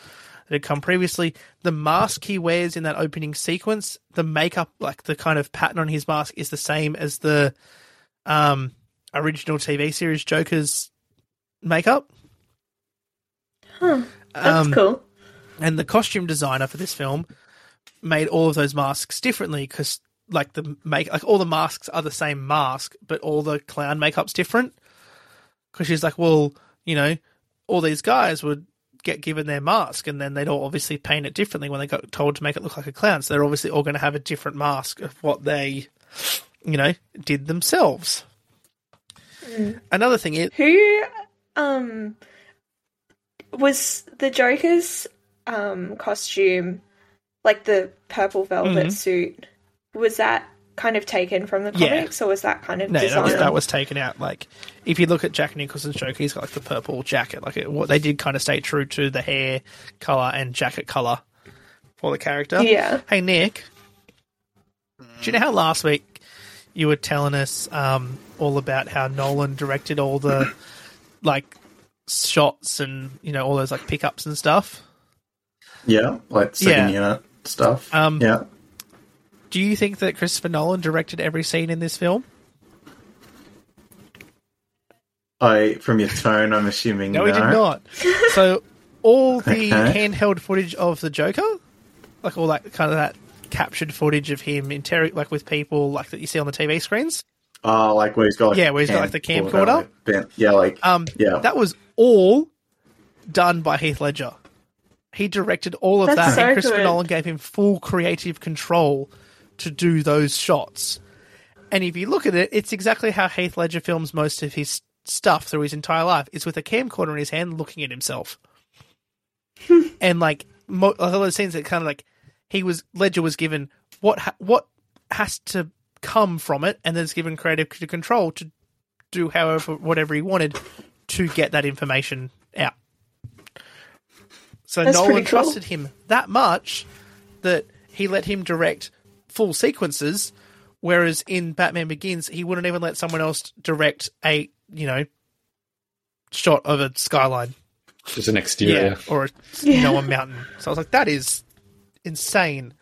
that had come previously. The mask he wears in that opening sequence, the makeup, like the kind of pattern on his mask, is the same as the um, original TV series Joker's makeup. Huh. That's Um, cool. and the costume designer for this film made all of those masks differently because like the make like all the masks are the same mask but all the clown makeup's different because she's like well you know all these guys would get given their mask and then they'd all obviously paint it differently when they got told to make it look like a clown so they're obviously all going to have a different mask of what they you know did themselves another thing is Who um was the Joker's um costume like the purple velvet Mhm. suit? Was that kind of taken from the Yeah. comics, or was that kind of No, that was, that was taken out. Like, if you look at Jack Nicholson's Joker, he's got like the purple jacket. Like, it, what they did kind of stay true to the hair color and jacket color for the character. Yeah. Hey, Nick, do you know how last week you were telling us um, all about how Nolan directed all the *clears throat* like shots and you know all those like pickups and stuff? Yeah, like second Yeah. unit stuff. Um, yeah. Do you think that Christopher Nolan directed every scene in this film? I from your tone, I'm assuming No, no. he did not. So all the *laughs* Okay. handheld footage of the Joker, like all that kind of that captured footage of him interrog like with people like that you see on the TV screens. Oh, like where he's got like, Yeah, where he's got, like, the camcorder. like, yeah, like Um, yeah. that was all done by Heath Ledger. He directed all of That's that, so and Christopher good. Nolan gave him full creative control to do those shots. And if you look at it, it's exactly how Heath Ledger films most of his stuff through his entire life. Is with a camcorder in his hand, looking at himself. *laughs* and like mo- a lot of those scenes that kind of like he was Ledger was given what ha- what has to come from it, and then it's given creative control to do however whatever he wanted to get that information out. So That's Nolan cool. trusted him that much that he let him direct full sequences, whereas in Batman Begins he wouldn't even let someone else direct a you know shot of a skyline. Just an exterior. Yeah, or a, you know a mountain. So I was like, that is insane.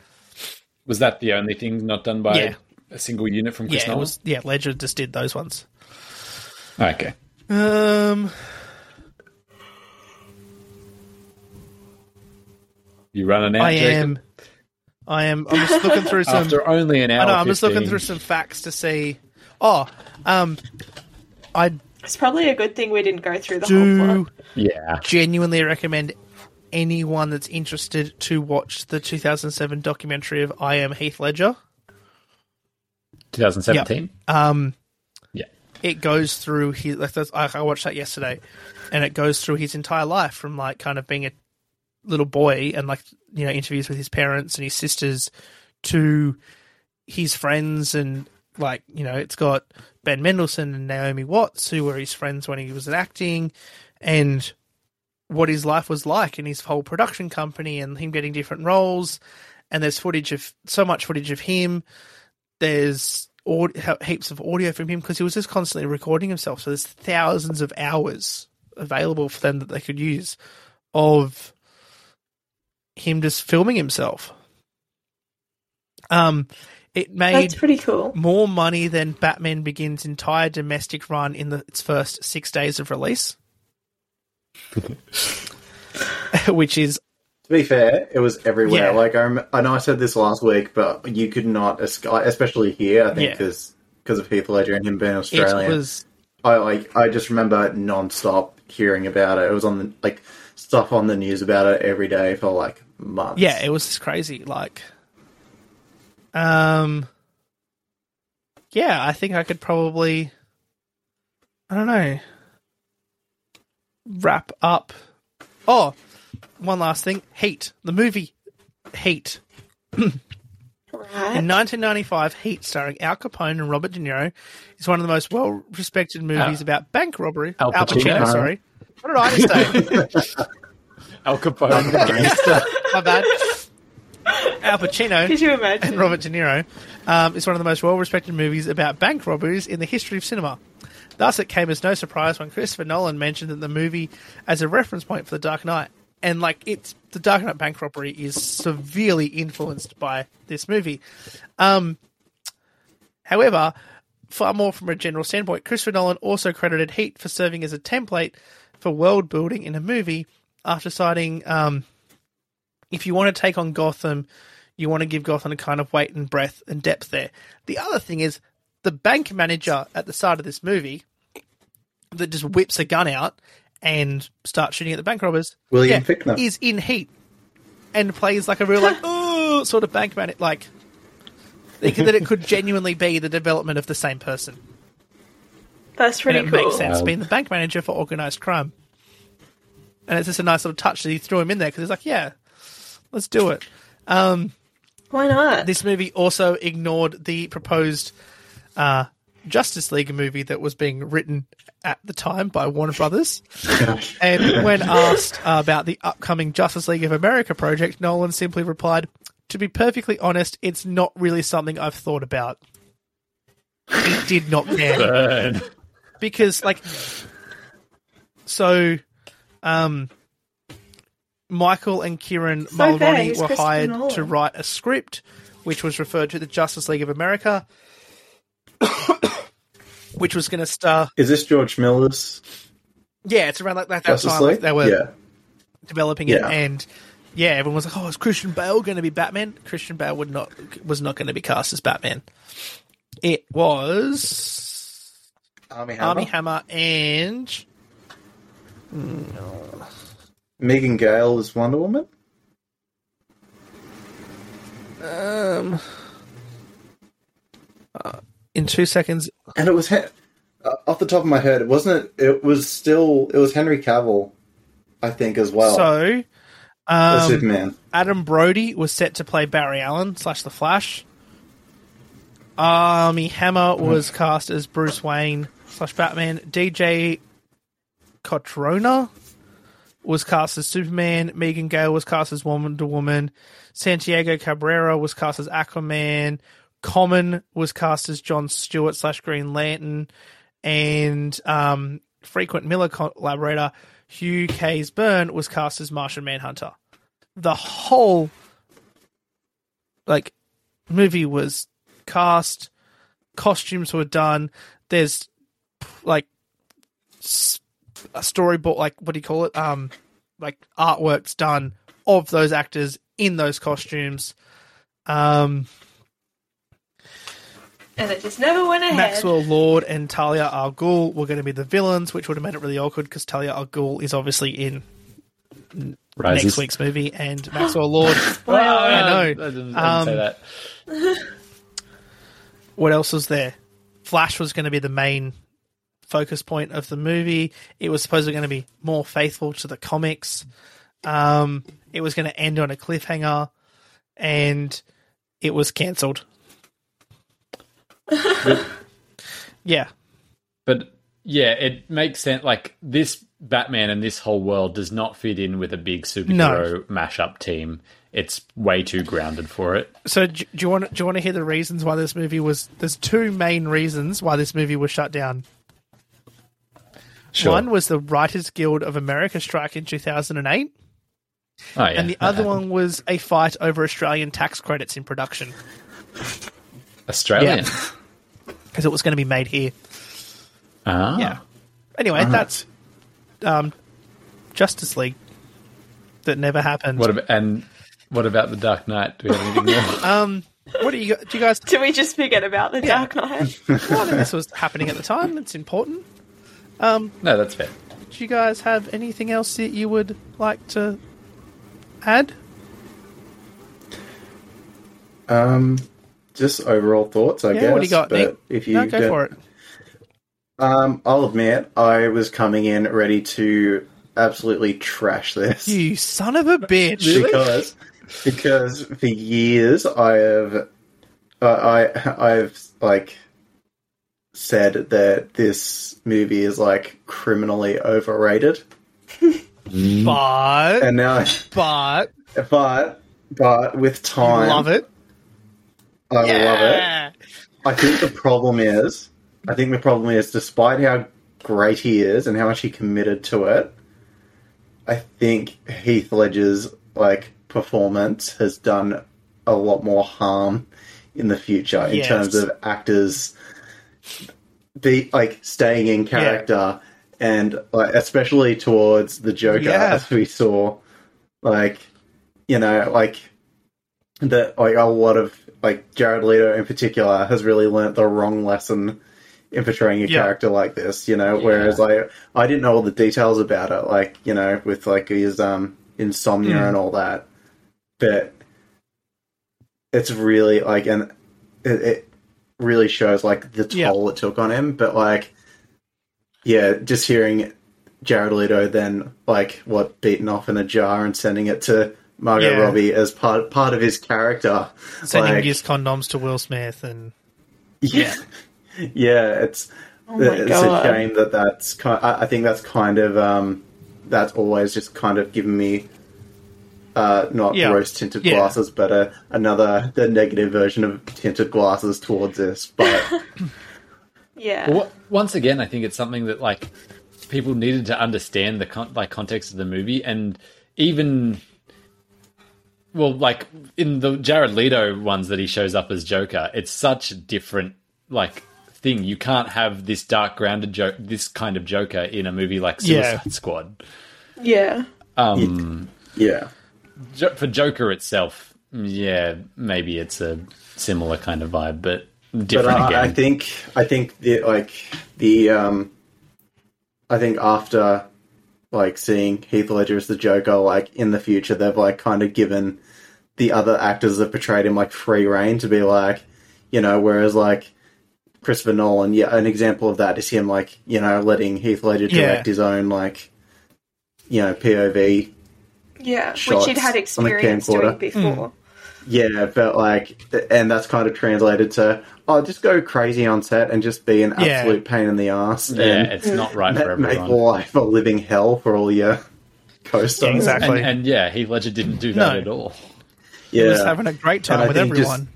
Was that the only thing not done by Yeah. a single unit from Chris Yeah, it Nolan? was. Yeah, Ledger just did those ones. Okay. Um, You running out, I Jacob? am. I am. I'm just looking through some. After only an hour. I know. I'm just looking through some facts to see. Oh, um, I It's probably a good thing we didn't go through the whole do plot. Yeah. genuinely recommend anyone that's interested to watch the 2007 documentary of I Am Heath Ledger. 2017? Um, Yeah. it goes through his. Like I, I watched that yesterday, and it goes through his entire life from like kind of being a little boy and like you know interviews with his parents and his sisters to his friends and like you know it's got Ben Mendelsohn and Naomi Watts who were his friends when he was acting and what his life was like and his whole production company and him getting different roles. And there's footage of so much footage of him. There's heaps of audio from him because he was just constantly recording himself. So there's thousands of hours available for them that they could use of him just filming himself um it made That's pretty cool. more money than Batman Begins' entire domestic run in the, its first six days of release. *laughs* Which is To be fair, it was everywhere. Yeah. Like I, rem- I know I said this last week, but you could not, esca- especially here. I think Yeah. because of Heath Ledger and him being it Australian. was I like. I just remember non-stop hearing about it. It was on the like stuff on the news about it every day for like months. yeah, it was just crazy. Like, um, yeah, I think I could probably, I don't know, wrap up. Oh, one last thing: Heat, the movie Heat. Right. In 1995, Heat, starring Al Capone and Robert De Niro, is one of the most well-respected movies Al- about bank robbery. Al Pacino? sorry. What did I just say? *laughs* Al Capone, the *laughs* gangster. My bad. Al Pacino Could you imagine? and Robert De Niro um, is one of the most well-respected movies about bank robberies in the history of cinema. Thus, it came as no surprise when Christopher Nolan mentioned that the movie as a reference point for The Dark Knight. And like it's the Dark Knight bank robbery is severely influenced by this movie. Um, however, far more from a general standpoint, Christopher Nolan also credited Heat for serving as a template for world building in a movie after citing um, if you want to take on Gotham, you want to give Gotham a kind of weight and breadth and depth there. The other thing is the bank manager at the start of this movie that just whips a gun out and starts shooting at the bank robbers. William Fichtner. is in Heat and plays like a real like *laughs* oh sort of bank manager like thinking that it could genuinely be the development of the same person. That's And pretty it cool. makes sense Wow. being the bank manager for organized crime. And it's just a nice little touch that he threw him in there because he's like, yeah, let's do it. Why not? This movie also ignored the proposed uh, Justice League movie that was being written at the time by Warner Brothers. *laughs* and when asked uh, about the upcoming Justice League of America project, Nolan simply replied, To be perfectly honest, it's not really something I've thought about. He did not *laughs* care Burn. because like so um Michael and Kieran So Mulroney were Christopher hired Nolan. to write a script which was referred to the Justice League of America *coughs* which was going to star Is this George Miller's yeah it's around like that, that Justice time League? like, they were yeah. developing it Yeah. and yeah everyone was like oh is Christian Bale going to be Batman Christian Bale would not was not going to be cast as Batman it was Armie Hammer. Armie Hammer and mm, Megan Gale is Wonder Woman. Um, uh, in two seconds. And it was Hen- uh, off the top of my head, it wasn't it? It was still it was Henry Cavill, I think as well. So, Um, Superman. Adam Brody was set to play Barry Allen slash the Flash. Armie Hammer was cast as Bruce Wayne slash Batman. DJ Cotrona was cast as Superman. Megan Gale was cast as Wonder Woman. Santiago Cabrera was cast as Aquaman. Common was cast as John Stewart slash Green Lantern. And um, frequent Miller collaborator Hugh Keays-Byrne was cast as Martian Manhunter. The whole like movie was cast, costumes were done. There's like storyboard, like what do you call it? Um, like artworks done of those actors in those costumes. Um, And it just never went ahead. Maxwell Lord and Talia al Ghul were going to be the villains, which would have made it really awkward because Talia al Ghul is obviously in Rises. next week's movie, and Maxwell *gasps* Lord. Oh, I know. I didn't, I didn't Um, say that. *laughs* what else was there? Flash was going to be the main focus point of the movie. It was supposedly going to be more faithful to the comics. Um, it was going to end on a cliffhanger, and it was cancelled. *laughs* yeah, But yeah, it makes sense. Like this Batman and this whole world does not fit in with a big superhero mashup team. It's way too grounded for it. So do, do you want do you want to hear the reasons why this movie was? There's two main reasons why this movie was shut down. Sure. One was the Writers Guild of America strike in 2008, oh, yeah, and the that other happened. *laughs* one was a fight over Australian tax credits in production Australian. because it was going to be made here. Ah. Yeah. Anyway, that's um, Justice League that never happened. What about and what about the Dark Knight? Do we have anything more? *laughs* um, what do you do? You guys? Do we just forget about the Yeah. Dark Knight? Well, I mean, this was happening at the time. It's important. No, that's fair. Do you guys have anything else that you would like to add? Um, just overall thoughts, I Yeah, guess. what do you got, but Nick? If you no, go for it. Um, I'll admit, I was coming in ready to absolutely trash this You son of a *laughs* bitch! because because for years I have uh, I I've like said that this movie is like criminally overrated, *laughs* But and now but but but with time, love it. I love it. I think the problem is, I think the problem is, despite how great he is and how much he committed to it, I think Heath Ledger's like performance has done a lot more harm in the future in Yes. terms of actors be like staying in character and like especially towards the Joker Yeah. as we saw like you know like that like a lot of like Jared Leto in particular has really learnt the wrong lesson in portraying a Yeah. character like this, you know. Whereas like I didn't know all the details about it, like you know, with like his um insomnia Mm. and all that. But it's really like, and it, it really shows like the Yeah. toll it took on him. But like, yeah, just hearing Jared Leto then like what beaten off in a jar and sending it to Margot Yeah. Robbie as part part of his character. Sending like, used condoms to Will Smith and *laughs* yeah, yeah, it's Oh it's God. a shame that that's kind. I I think that's kind of um, that's always just kind of given me. Uh, not Yeah. rose tinted Yeah. glasses, but uh, another the negative version of tinted glasses towards this. *laughs* But Yeah. Well, once again, I think it's something that like people needed to understand the con- like context of the movie, and even well, like in the Jared Leto ones that he shows up as Joker, it's such a different like thing. You can't have this dark grounded joke, this kind of Joker in a movie like Suicide Yeah. Squad. Yeah. Um, yeah, Jo- for Joker itself, yeah, maybe it's a similar kind of vibe, but but different I, again. I think I think the like the um, I think after like seeing Heath Ledger as the Joker, like in the future, they've like kind of given the other actors that portrayed him like free reign to be like, you know, whereas like Christopher Nolan, yeah, an example of that is him like, you know, letting Heath Ledger Yeah. direct his own like, you know, POV Yeah, shots which he'd had experience doing camcorder. before. Mm. Yeah, but like, and that's kind of translated to, oh, just go crazy on set and just be an Yeah. absolute pain in the ass. Yeah, and it's not right for ma- make everyone. life a living hell for all your co-stars. Yeah, exactly. And, and yeah, Heath Ledger didn't do that No. at all. Yeah, He was having a great time with think just- everyone.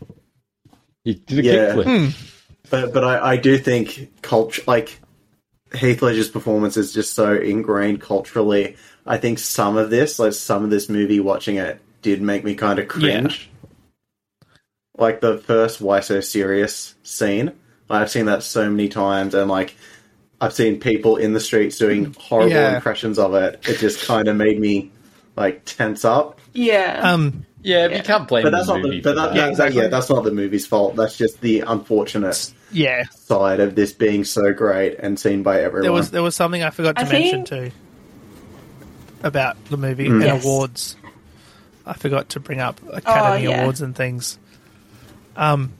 He did a Yeah. kickflip. Hmm. but but I, I do think culture like Heath Ledger's performance is just so ingrained culturally. I think some of this, like some of this movie, watching it did make me kind of cringe. Like the first "Why So Serious" scene, like, I've seen that so many times, and like I've seen people in the streets doing horrible Yeah. impressions of it. It just kind of made me like tense up. Yeah. Um, Yeah, but you can't blame But that's the not movie the, but that, that. Yeah, exactly. yeah, that's not the movie's fault. That's just the unfortunate yeah, side of this being so great and seen by everyone. there was there was something I forgot to I mention think- too about the movie Mm. and Yes. awards. I forgot to bring up Academy Oh, yeah. Awards and things. Um,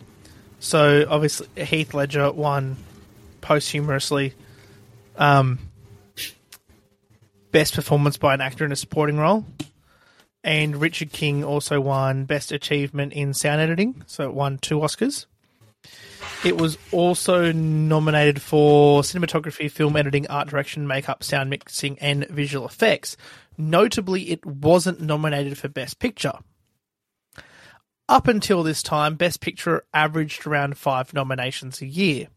so obviously Heath Ledger won posthumously. Um, best performance by an actor in a supporting role, and Richard King also won best achievement in sound editing. So it won two Oscars. It was also nominated for cinematography, film editing, art direction, makeup, sound mixing, and visual effects. Notably, it wasn't nominated for Best Picture. Up until this time, Best Picture averaged around five nominations a year.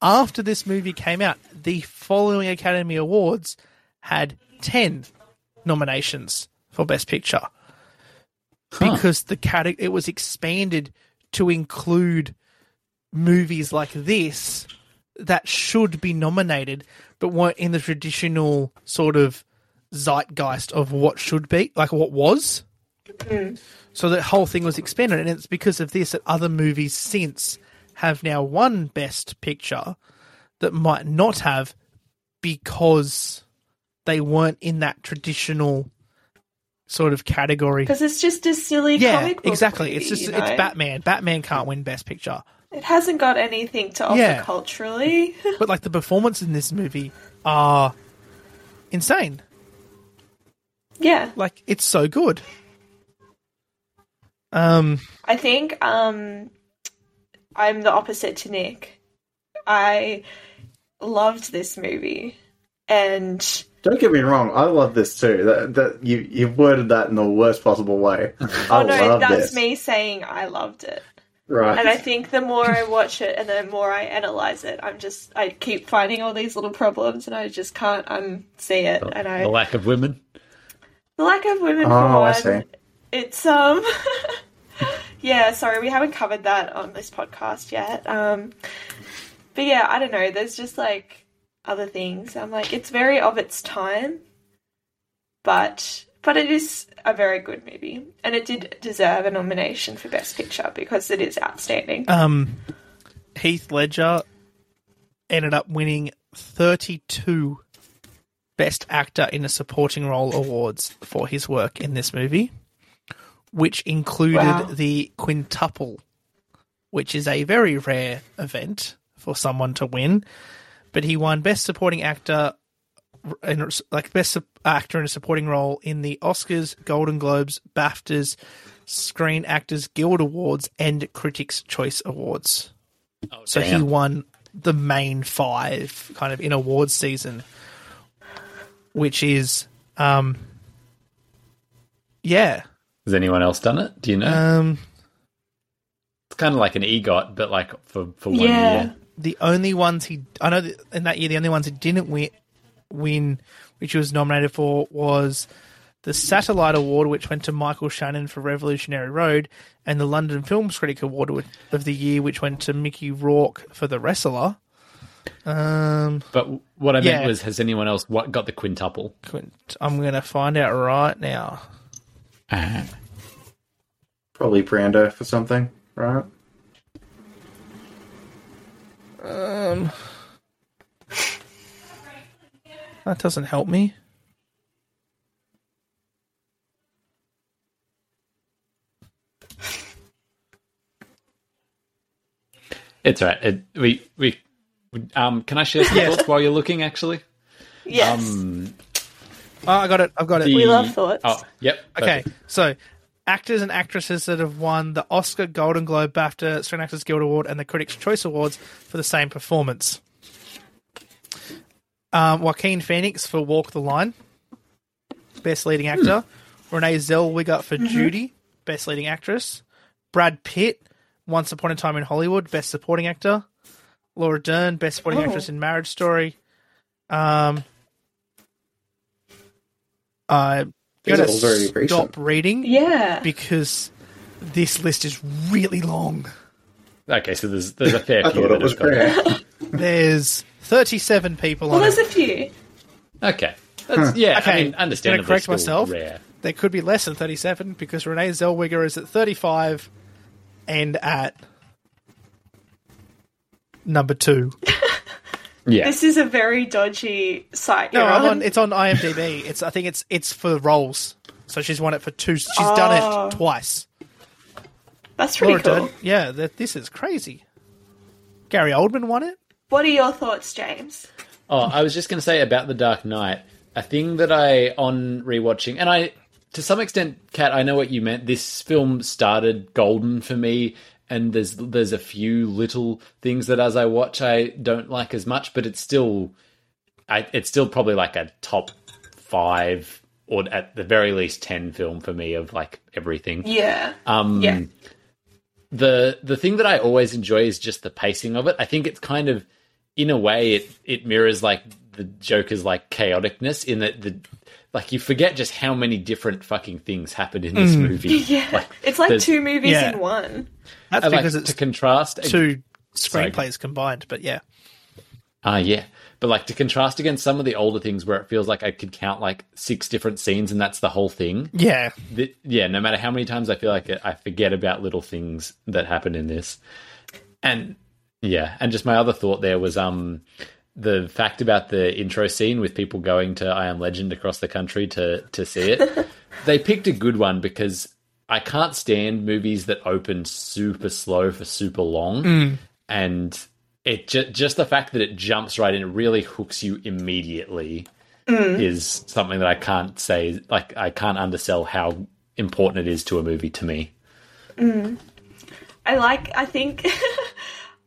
After this movie came out, the following Academy Awards had 10 nominations for Best Picture because the cate- it was expanded to include movies like this that should be nominated but weren't in the traditional sort of zeitgeist of what should be like what was? So the whole thing was expanded and it's because of this that other movies since have now won best picture that might not have because they weren't in that traditional sort of category Because it's just a silly yeah, comic book exactly. movie, it's just it's know? Batman. Batman can't win Best Picture, It hasn't got anything to offer Yeah. culturally. *laughs* but like the performances in this movie are insane. yeah. Like it's so good. Um, I think um, I'm the opposite to Nick. I loved this movie, and Don't get me wrong, I love this too. That, that you you've worded that in the worst possible way. *laughs* I oh no, love that's this. me saying I loved it. Right. And I think the more I watch it and the more I analyze it, I'm just I keep finding all these little problems, and I just can't unsee it. And I The lack of women. the lack of women for Oh, I see. It's um *laughs* Yeah, sorry, we haven't covered that on this podcast yet. Um but yeah, I don't know, there's just like other things. I'm like it's very of its time, but but it is a very good movie and it did deserve a nomination for best picture because it is outstanding. um, Heath Ledger ended up winning thirty-two Best Actor in a Supporting Role awards for his work in this movie, which included Wow. the quintuple, which is a very rare event for someone to win. But he won Best Supporting Actor, and like Best Sup- Actor in a Supporting Role in the Oscars, Golden Globes, BAFTAs, Screen Actors Guild Awards, and Critics' Choice Awards. so he won the main five kind of in awards season, which is, um, yeah, Has anyone else done it? Do you know? um, it's kind of like an EGOT, but like for, for one Yeah. year. The only ones he I know that in that year the only ones he didn't win, win which he was nominated for was the Satellite Award, which went to Michael Shannon for Revolutionary Road, and the London Film Critic Award of the year, which went to Mickey Rourke for The Wrestler. Um, But what I meant Yeah. was, has anyone else what got the quintuple? Quint- I'm going to find out right now. Probably Brando for something, right? Um, that doesn't help me. It's right. It, we we um. Can I share some Yeah. thoughts while you're looking? Actually, Yes. um, Oh, I got it. I've got it. The- We love thoughts. Oh, yep. Okay, so actors and actresses that have won the Oscar, Golden Globe, BAFTA, Screen Actors Guild Award, and the Critics' Choice Awards for the same performance. Um, Joaquin Phoenix for Walk the Line, Best Leading Actor. Renee Zellweger for Judy, Best Leading Actress. Brad Pitt, Once Upon a Time in Hollywood, Best Supporting Actor. Laura Dern, Best Supporting Oh. Actress in Marriage Story. Um, I'm These gonna are all very stop recent. reading Yeah. because this list is really long. Okay, so there's there's a fair *laughs* I few thought it was have. *laughs* There's 37 people Well, on there's it. a few. Okay. That's, yeah, Okay, I mean, I'm gonna correct still myself. rare. There could be less than 37 because Renee Zellweger is at 35 and at number two. Yeah. This is a very dodgy site. No, I'm on. on, it's on IMDb. It's I think it's it's for roles. So she's won it for two. She's done Oh. it twice. That's pretty Laura cool. Dern- yeah, that, this is crazy. Gary Oldman won it. What are your thoughts, James? Oh, I was just going to say about the Dark Knight. A thing that I on rewatching, and I to some extent, Kat, I know what you meant. This film started golden for me, and there's there's a few little things that as I watch I don't like as much, but it's still, I, it's still probably like a top five or at the very least ten film for me of like everything. Yeah. Um, Yeah. the the thing that I always enjoy is just the pacing of it. I think it's kind of, in a way, it it mirrors like the Joker's like chaoticness in that the like you forget just how many different fucking things happen in this movie. *laughs* Yeah. it's like two movies Yeah. in one. That's And, like, because it's to contrast two Sorry. screenplays combined. But yeah, Ah, yeah. But like to contrast against some of the older things where it feels like I could count like six different scenes and that's the whole thing. yeah, The, yeah, no matter how many times I feel like I forget about little things that happen in this. And yeah, and just my other thought there was um the fact about the intro scene with people going to I Am Legend across the country to to see it. *laughs* they picked a good one because I can't stand movies that open super slow for super long. Mm. And it ju- just the fact that it jumps right in it really hooks you immediately mm. is something that I can't say like I can't undersell how important it is to a movie to me. Mm. I like, I think, *laughs*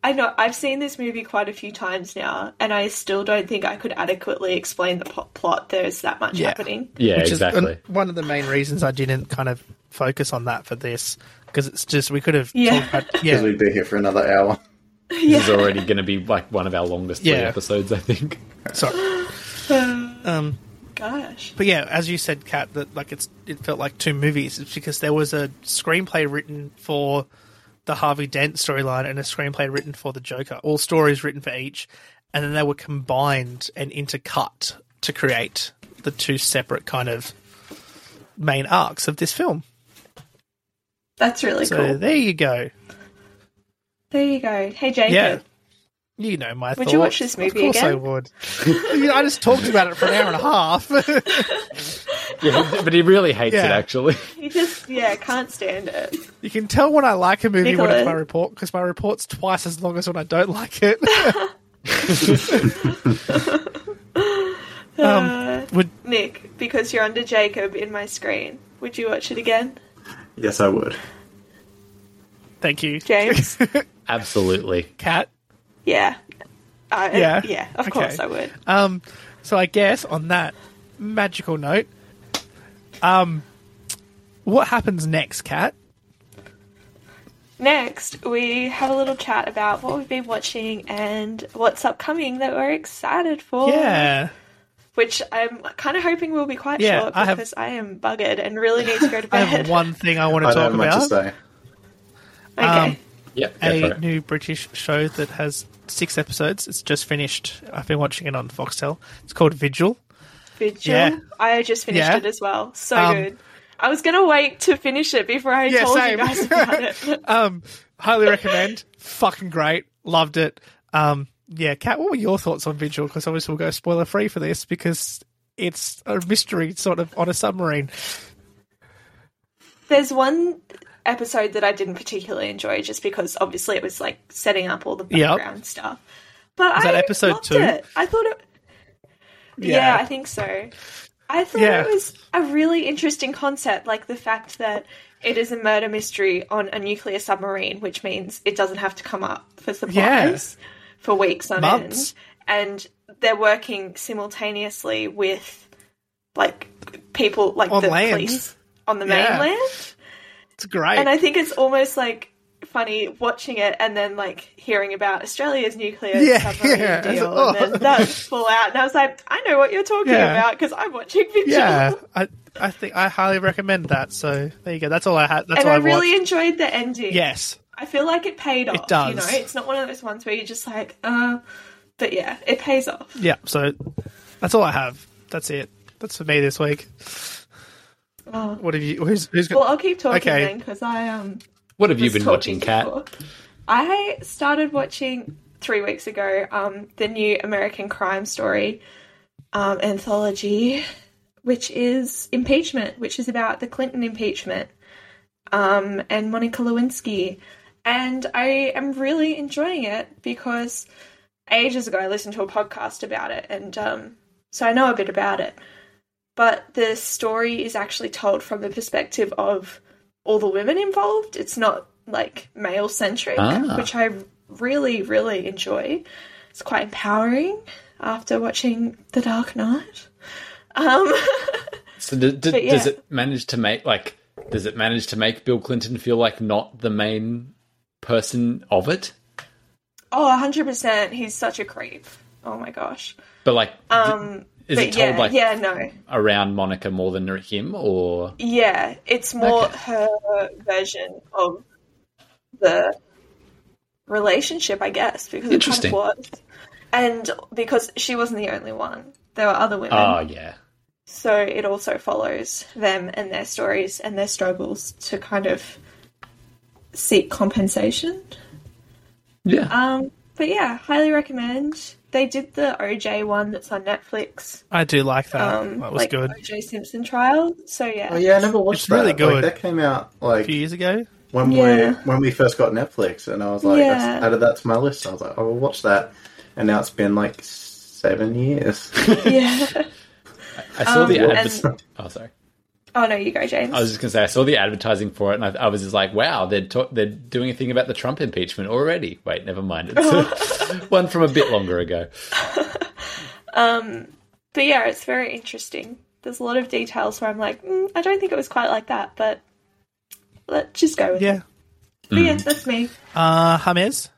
I know, I've seen this movie quite a few times now, and I still don't think I could adequately explain the po- plot. There's that much Yeah. happening. Yeah, which exactly. is one of the main reasons I didn't kind of focus on that for this because it's just we could have Yeah. talked about *laughs* Because yeah we'd be here for another hour. *laughs* This is already going to be like one of our longest three Yeah. episodes, I think. sorry *sighs* um Gosh. but yeah as you said Kat that like it's it felt like two movies it's because there was a screenplay written for the Harvey Dent storyline and a screenplay written for the Joker all stories written for each and then they were combined and intercut to create the two separate kind of main arcs of this film That's really so cool. there you go There you go. Hey, Jacob. Yeah. You know my Would thoughts. you watch this movie Of course I would. You know, I just talked about it for an hour and a half. *laughs* Yeah, but he really hates Yeah. it actually. he just, yeah, can't stand it. you can tell when I like a movie when it's my report because my report's twice as long as when I don't like it. *laughs* um, would Nick, because you're under Jacob in my screen, would you watch it again? Yes, I would. thank you, James? *laughs* Absolutely. Cat. Yeah. Uh, Yeah? Yeah, of Okay. course I would. Um, so I guess on that magical note, um, what happens next, Cat? Next, we have a little chat about what we've been watching and what's upcoming that we're excited for. Yeah. Which I'm kind of hoping will be quite Yeah, short I have- because I, am buggered and really need to go to *laughs* I bed. have one thing I want to I don't talk have much to about. say. okay. um, Yep. a new British show that has six episodes. It's just finished. I've been watching it on Foxtel. It's called Vigil. Vigil. yeah. I just finished Yeah. it as well. So Um, good. I was going to wait to finish it before I Yeah, told same. you guys about it. *laughs* *laughs* Um, highly recommend. Fucking great. Loved it. Um, yeah, Kat, what were your thoughts on Vigil? Because obviously we'll go spoiler free for this because it's a mystery sort of on a submarine. There's one episode that I didn't particularly enjoy just because obviously it was like setting up all the Yep. background stuff. But Was I that episode loved two? It. I thought it. Yeah. Yeah. I think so. I thought Yeah. it was a really interesting concept, like the fact that it is a murder mystery on a nuclear submarine, which means it doesn't have to come up for supplies for weeks on Months. end. And they're working simultaneously with like people like On the land. police on the Yeah. mainland. It's great. And I think it's almost like funny watching it and then like hearing about Australia's nuclear Yeah, submarine yeah. deal Oh. and then that full out. And I was like, I know what you're talking Yeah. about because I'm watching Vigil. yeah, I I think I highly recommend that. So there you go. That's all I had. That's and all I I really watched. enjoyed the ending. Yes. I feel like it paid off. It does. You know, it's not one of those ones where you're just like, uh, but yeah, it pays off. Yeah. So that's all I have. That's it. That's for me this week. Oh. What have you? Who's who's Well, got? I'll keep talking Okay. then because I um. What have you been watching, Kat? before. I started watching three weeks ago um, the new American Crime Story um, anthology, which is impeachment, which is about the Clinton impeachment um, and Monica Lewinsky. And I am really enjoying it because ages ago I listened to a podcast about it, and um, so I know a bit about it. But the story is actually told from the perspective of all the women involved. It's not like male centric, Ah. which I really, really enjoy. It's quite empowering after watching The Dark Knight. Um, *laughs* So yeah. does it manage to make like does it manage to make Bill Clinton feel like not the main person of it? oh, 100%. He's such a creep. Oh my gosh. But like, Um, is but it told yeah, like yeah, no. around Monica more than him, or Yeah, it's more Okay. her version of the relationship, I guess, because it kind of was. And because she wasn't the only one, there were other women. oh yeah, So it also follows them and their stories and their struggles to kind of seek compensation. yeah, Um, but yeah, highly recommend. They did the OJ one that's on Netflix. I do like that. Um, that was like good. OJ Simpson trial. So yeah, Oh yeah, I never watched It's that. really Like, good. that came out like A like few years ago. when Yeah. we when we first got Netflix, and I was like, I added that to my list. I was like, I will watch that, and now it's been like seven years. *laughs* yeah. I saw the um, adver- and- Oh sorry, Oh no, you go, James. I was just gonna say I saw the advertising for it, and I, I was just like, wow, they're ta- they're doing a thing about the Trump impeachment already. Wait, never mind, it's *laughs* one from a bit longer ago. *laughs* But yeah, it's very interesting. There's a lot of details where I'm like, mm, I don't think it was quite like that, but let's just go with it. Yeah. But yeah, that's me. Uh, James.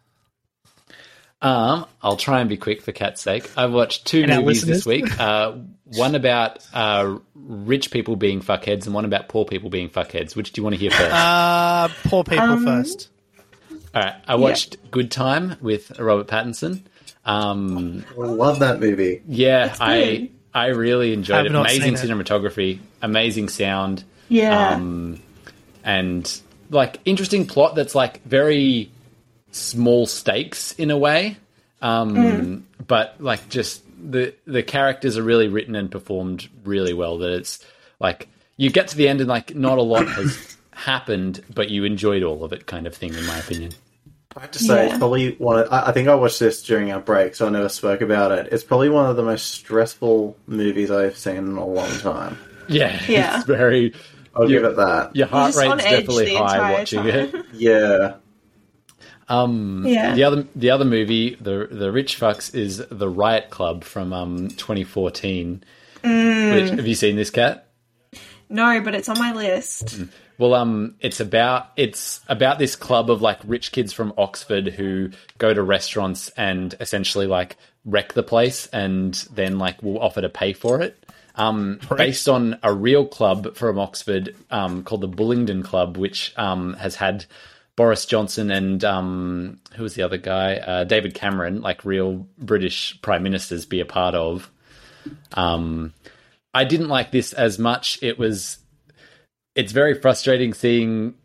Um, I'll try and be quick for Cat's sake. I watched two And movies this week. Uh, one about uh, rich people being fuckheads, and one about poor people being fuckheads. Which do you want to hear first? Uh, poor people Um, first. All right, I watched Good Time with Robert Pattinson. Um, I love that movie. yeah, I. I really enjoyed I've it. Amazing seen it. cinematography, amazing sound. Yeah. um, and like interesting plot that's like very small stakes in a way um, but like just the the characters are really written and performed really well that it's like you get to the end and like not a lot has *coughs* happened but you enjoyed all of it kind of thing in my opinion I have to say, Yeah. it's probably one. Of, I, I think I watched this during our break, so I never spoke about it. It's probably one of the most stressful movies I've seen in a long time. yeah Yeah. it's very I'll You- give it that. your heart just on rate's definitely high watching time. it Yeah. Um Yeah. The other the other movie, the the Rich Fucks, is the Riot Club from um 2014. Mm. Which have you seen this cat? No, but it's on my list. Well, um, it's about it's about this club of like rich kids from Oxford who go to restaurants and essentially like wreck the place, and then like will offer to pay for it. Um, based on a real club from Oxford um, called the Bullingdon Club, which um, has had Boris Johnson and um, who was the other guy, uh, David Cameron, like real British prime ministers, be a part of. Um, I didn't like this as much. It was it's very frustrating seeing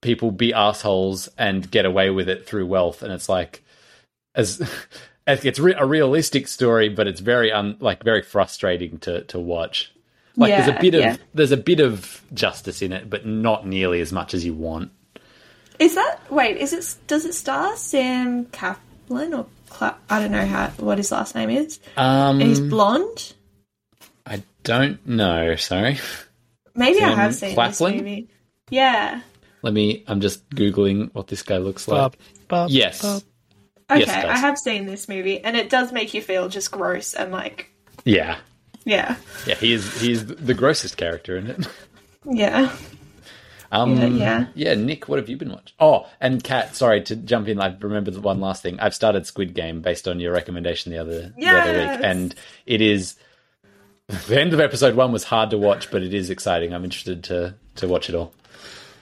people be assholes and get away with it through wealth and it's like as *laughs* it's re- a realistic story but it's very un, like very frustrating to to watch like there's a bit of yeah. there's a bit of justice in it but not nearly as much as you want Is that wait? Is it? Does it star Sam Kaplan or Cla- I don't know how what his last name is? um And he's blonde. I don't know. Sorry. Maybe I have seen Claflin? this movie. Yeah. Let me. I'm just googling what this guy looks like. Bub, bub, Yes. bub. Okay, Yes. I have seen this movie, and it does make you feel just gross and like, Yeah. yeah, Yeah. He is. He is the grossest character in it. yeah. Um, Yeah, yeah. yeah, Nick, what have you been watching? Oh, and Kat, sorry to jump in. I remembered one last thing. I've started Squid Game based on your recommendation the other the other week, and it is *laughs* the end of episode one was hard to watch, but it is exciting. I'm interested to to watch it all.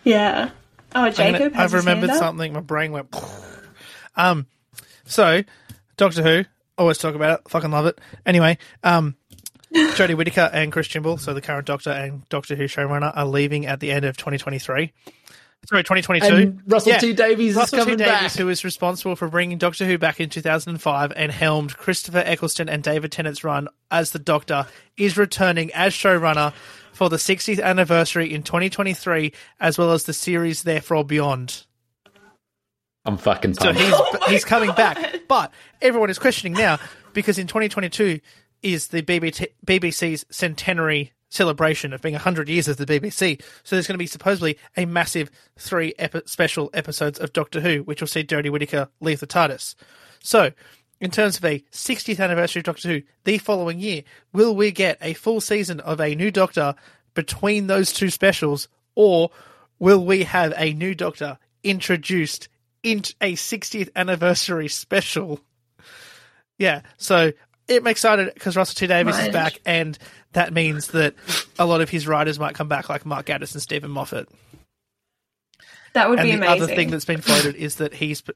Yeah. Oh, I'm Jacob. gonna- has I've his remembered hand up. something. My brain went. *laughs* Um, so Doctor Who. Always talk about it. Fucking love it. Anyway, um, Jodie Whittaker and Chris Chibnall, so the current Doctor and Doctor Who showrunner, are leaving at the end of 2023. Sorry, 2022. And Russell Yeah. T Davies Russell is T Davies, back. who was responsible for bringing Doctor Who back in 2005 and helmed Christopher Eccleston and David Tennant's run as the Doctor, is returning as showrunner for the 60th anniversary in 2023, as well as the series Therefore Beyond. I'm fucking So pumped. he's *laughs* oh he's coming back, but everyone is questioning now because in 2022 is the BBC's centenary celebration of being 100 years of the BBC. So there's going to be supposedly a massive three epi- special episodes of Doctor Who, which will see Jodie Whittaker leave the TARDIS. So, in terms of a 60th anniversary of Doctor Who, the following year, will we get a full season of a new Doctor between those two specials, or will we have a new Doctor introduced into a 60th anniversary special? Yeah, so I'm excited because Russell T Davies is back, and that means that a lot of his writers might come back, like Mark Gatiss and Steven Moffat. That would And be the amazing. other thing that's been floated is that he's p-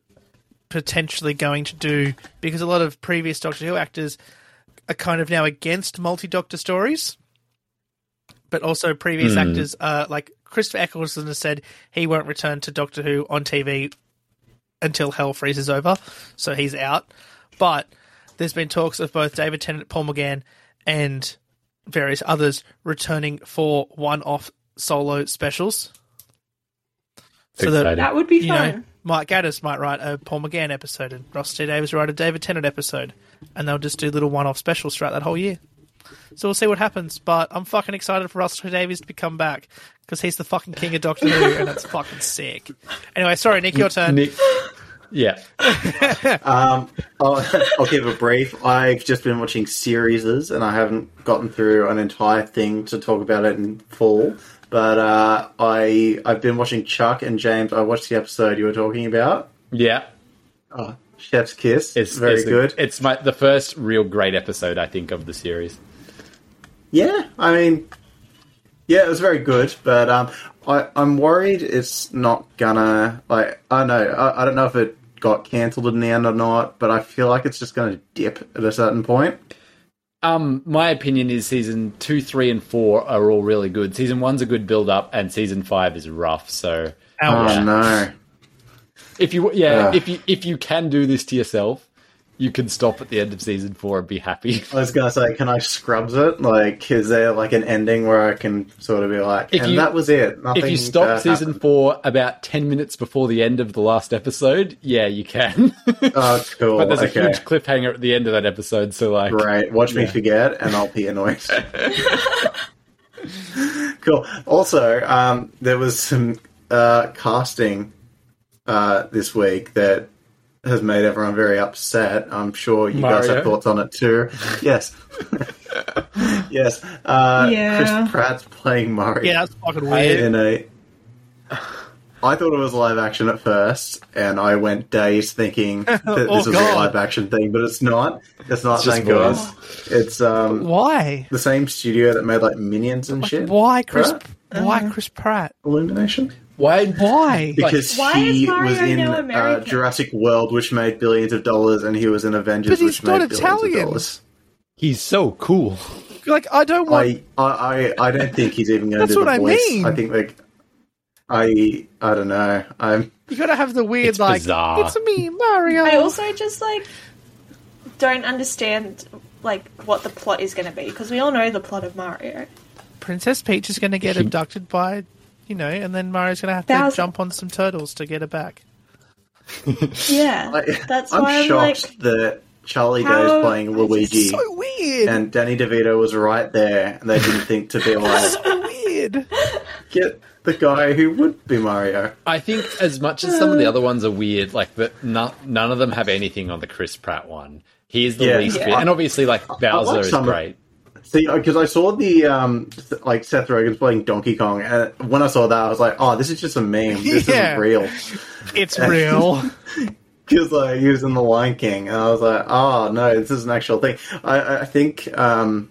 potentially going to do because a lot of previous Doctor Who actors are kind of now against multi-Doctor stories, but also previous hmm. actors are like Christopher Eccleston has said he won't return to Doctor Who on TV until Hell freezes over, so he's out. But there's been talks of both David Tennant, Paul McGann, and various others returning for one-off solo specials. So that that would be you fun. know, Mike Gatiss might write a Paul McGann episode, and Ross T. Davies write a David Tennant episode, and they'll just do little one-off specials throughout that whole year. So we'll see what happens. But I'm fucking excited for Russell T Davies to come back because he's the fucking king of Doctor Who, and it's fucking sick. Anyway, sorry, Nick, your *laughs* turn. Nick, yeah, *laughs* Um, I'll, *laughs* I'll give a brief. I've just been watching series, and I haven't gotten through an entire thing to talk about it in full. But uh, I I've been watching Chuck and James. I watched the episode you were talking about. yeah. Oh, Chef's Kiss. It's very it's the- good. it's my the first real great episode I think of the series. Yeah, I mean, yeah, it was very good, but um, I, I'm worried it's not gonna like I don't know I, I don't know if it got cancelled in the end or not, but I feel like it's just gonna dip at a certain point. Um, my opinion is season two, three, and four are all really good. Season one's a good build up, and season five is rough. So Ouch. Oh no! if you yeah, Ugh. if you if you can do this to yourself, you can stop at the end of season four and be happy. *laughs* I was gonna say, can I scrubs it? Like, is there like an ending where I can sort of be like, If and you- that was it? Nothing if you stop season happened. four about ten minutes before the end of the last episode, yeah, you can. *laughs* oh, cool. but there's a okay. huge cliffhanger at the end of that episode, so like, Great. Watch me forget, and I'll be annoyed. *laughs* cool. Also, um, there was some uh, casting uh, this week that has made everyone very upset. I'm sure you guys have thoughts on it too. *laughs* yes. *laughs* yes. Uh, Yeah. Chris Pratt's playing Mario Yeah, that's fucking weird. in a. I thought it was live action at first, and I went days thinking *laughs* that Oh, this was God. a live action thing, but it's not. It's not. It's just thank God. It's um Why? the same studio that made like Minions and shit. Why Chris? Right? Why Chris Pratt? Illumination? Why? Why? Because Why he was in now uh, Jurassic World, which made billions of dollars, and he was in Avengers, which made not billions Italian. of dollars. He's so cool. like I don't want. I, I, I, I don't think he's even going to That's do the what I voice. mean. I think like I, I don't know. I'm You gotta have the weird It's like. bizarre. It's me, Mario. I also just like don't understand like what the plot is going to be because we all know the plot of Mario. Princess Peach is gonna get abducted by, you know, and then Mario's gonna have to jump on some turtles to get her back. *laughs* Yeah, I, that's I'm why I'm shocked like, that Charlie How- Day's playing Luigi, So weird. and Danny DeVito was right there, and they didn't think to be *laughs* like, so weird. get the guy who would be Mario. I think as much as some of the other ones are weird, like that, none, none of them have anything on the Chris Pratt one. He is the Yeah. least Yeah. bit, and obviously, like Bowser is some of- great. See, because I saw the um, th- like Seth Rogen's playing Donkey Kong, and when I saw that, I was like, "Oh, this is just a meme. This *laughs* Yeah. isn't real." It's *laughs* real. Because like he was in the Lion King, and I was like, "Oh no, this is an actual thing." I, I- I think um,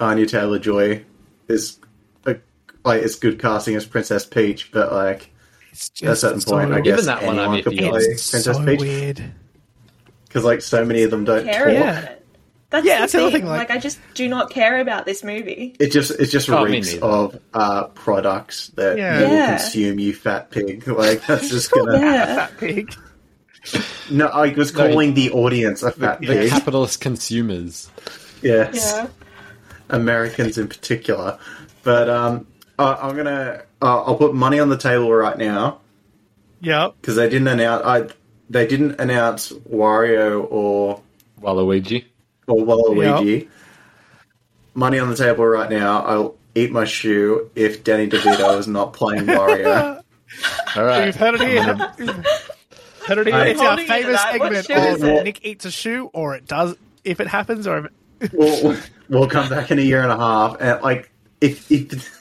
Anya Taylor Joy is a, like it's good casting as Princess Peach, but like It's at a just certain point, so, I guess Given that one, I'm anyone could play it's Princess so Peach weird. because like so many of them don't care talk. about it. That's Yeah, the that's the thing. thing, Like, like- I just do not care about this movie. It just it just Oh, reeks of uh, products that Yeah. you will Yeah. consume, you fat pig. *laughs* Like that's just *laughs* gonna. Yeah. *laughs* Fat pig. No, I was No, calling the audience a fat The pig. capitalist consumers. yes, Yeah. Americans in particular. But um, uh, I'm gonna uh, I'll put money on the table right now Yep. because they didn't announce I they didn't announce Wario or Waluigi. Or Waluigi. Money on the table right now. I'll eat my shoe if Danny DeVito is not playing Wario. *laughs* All right. You've heard it here. You've heard it here. I- it's our Holding you to famous segment shoe is it? Nick eats a shoe, or it does if it happens, or if we'll we'll come back in a year and a half and like if if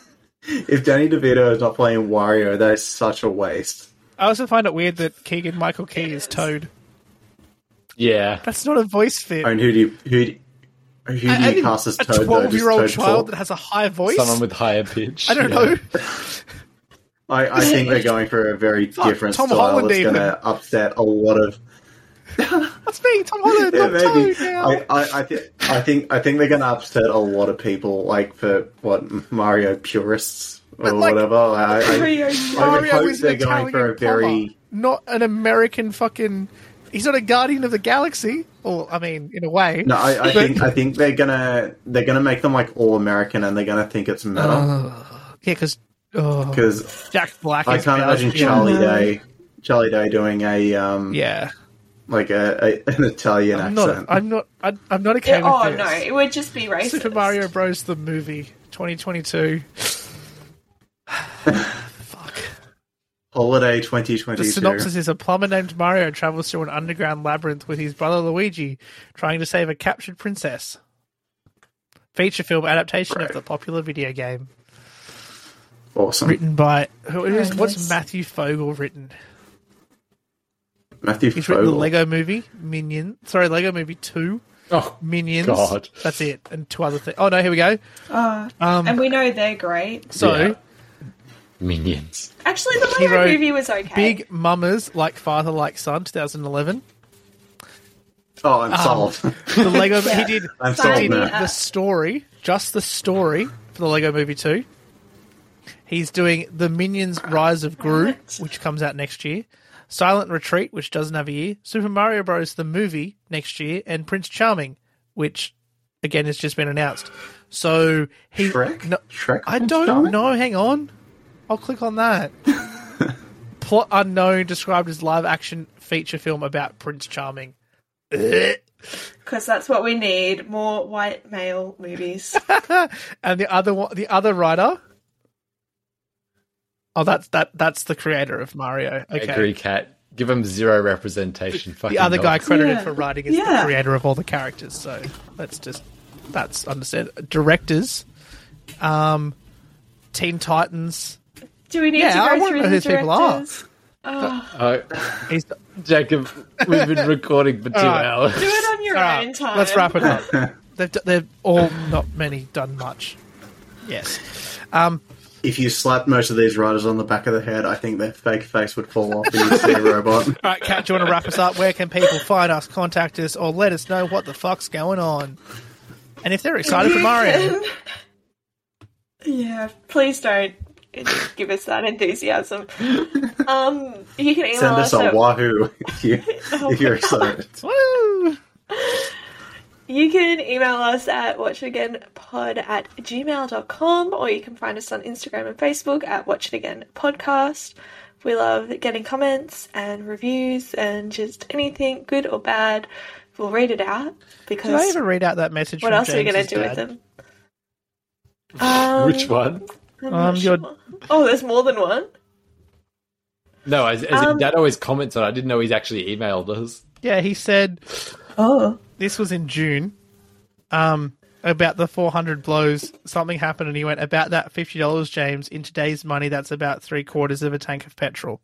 if Danny DeVito is not playing Wario, that is such a waste. I also find it weird that Keegan Michael Key is Toad. Yeah. That's not a voice fit. I mean, who do you who do, who do you I think cast as a Toad? though? Twelve-year-old child talk? that has a high voice. Someone with higher pitch. I don't Yeah. know. *laughs* I, I think they're going for a very different Tom style Holland that's going to upset a lot of. *laughs* That's me, Tom Holland. Yeah, I'm maybe. Toad now. I, I, I, th- I think I think they're going to upset a lot of people, like for what Mario purists or like, whatever. I, I, Mario- I would Mario hope is an they're going for a Italian very. plumber, not an American fucking. He's not a guardian of the galaxy. Or I mean, in a way. No, I, I But- think I think they're gonna they're gonna make them like all American, and they're gonna think it's meta Yeah, because oh, because Jack Black. I is can't Bowser. imagine Charlie Day Charlie Day doing a um Yeah, like a, a an Italian I'm not. I'm not. I, I'm not okay Yeah, oh with this. no, it would just be racist. Super Mario Bros. the movie, 2022. *laughs* Fuck. Holiday The synopsis is a plumber named Mario travels through an underground labyrinth with his brother Luigi, trying to save a captured princess. Feature film adaptation of the popular video game, Awesome. written by who is Very what's nice. Matthew Fogel written? Matthew He's written the Lego Movie Minion. Sorry, Lego Movie Two Oh, Minions. God. that's it, and two other things. Oh no, here we go. Uh, Um, and we know they're great. so Yeah. Minions. Actually, the He Lego wrote movie was okay. Big Mamas Like Father Like Son, 2011. Oh, I'm um, sold. The Lego *laughs* Yeah. he did I'm Sign sold did now. the story, just the story for the Lego Movie 2. He's doing The Minions Rise of Gru, *laughs* which comes out next year. Silent Retreat, which doesn't have a year. Super Mario Bros. the movie next year, and Prince Charming, which again has just been announced. So he Shrek? no, Shrek? I Prince don't Charming? know. Hang on, I'll click on that. *laughs* Plot unknown, described as live action feature film about Prince Charming. *laughs* Because that's what we need: more white male movies. *laughs* and the other one, the other writer. Oh, that's that. That's the creator of Mario. I Okay. agree, Cat. Give him zero representation. Fucking The other guy credited Yeah. for writing is the creator of all the characters. So let's just that's understand. Directors, um, Teen Titans. Do we need Yeah, to go wanna through know the who these people are. directors? Oh, Oh, He's Jacob, we've been recording for two Alright. hours. do it on your All own right, time. let's wrap it up. *laughs* they've d- they've all not many done much. Yes. Um, If you slapped most of these writers on the back of the head, I think their fake face would fall off and you'd see a robot. *laughs* All right, Kat, do you want to wrap us up? Where can people find us, contact us, or let us know what the fuck's going on? And if they're excited for Mario, can- Yeah, please don't give us that enthusiasm. Um, you can email Send us us a at wahoo *laughs* if, you, *laughs* Oh, if you're God. excited. woo! You can email us at watchitagainpod at gmail.com or you can find us on Instagram and Facebook at Watch It Again Podcast. We love getting comments and reviews and just anything good or bad. we'll read it out because Did I ever read out that message? what from else are we going to do dad? with them? Um, Which one? I'm Um, not your- sure. Oh, there's more than one. No, as, as Um, Dad always comments on. it. I didn't know he's actually emailed us. Yeah, he said Oh, this was in June. Um, about the 400 blows, something happened, and he went about that $50, James. In today's money, that's about three quarters of a tank of petrol.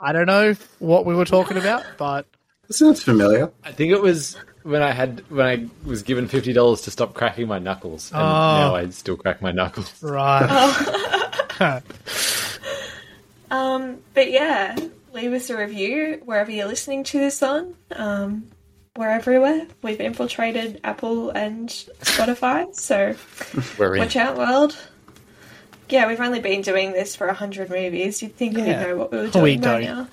I don't know what we were talking about, but *laughs* Sounds familiar. I think it was when I had when I was given fifty dollars to stop cracking my knuckles, and Oh. now I still crack my knuckles. *laughs* right. *laughs* Um, but yeah, leave us a review wherever you're listening to this on. Um, we're everywhere. We've infiltrated Apple and Spotify, so *laughs* We're in. watch out, world. Yeah, we've only been doing this for a hundred movies. You'd think Yeah. we'd know what we were doing We by don't. now.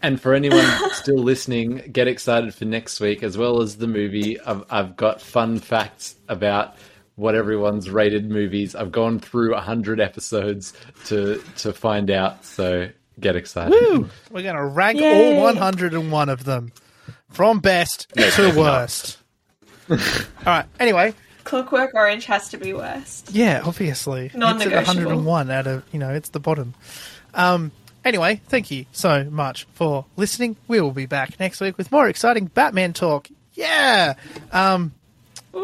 And for anyone still listening, get excited for next week as well as the movie. I've, I've got fun facts about what everyone's rated movies. I've gone through a hundred episodes to to find out. So get excited. Woo! We're going to rank Yay. all 101 of them from best to worst. *laughs* all right. Anyway, Clockwork Orange has to be worst. yeah, obviously. It's at Non-negotiable. 101 out of, you know, it's the bottom. Um, anyway, thank you so much for listening. We will be back next week with more exciting Batman talk. Yeah. Um,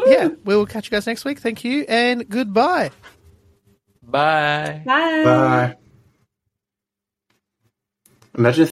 yeah, we will catch you guys next week. Thank you and goodbye. Bye. Bye. Bye. Imagine if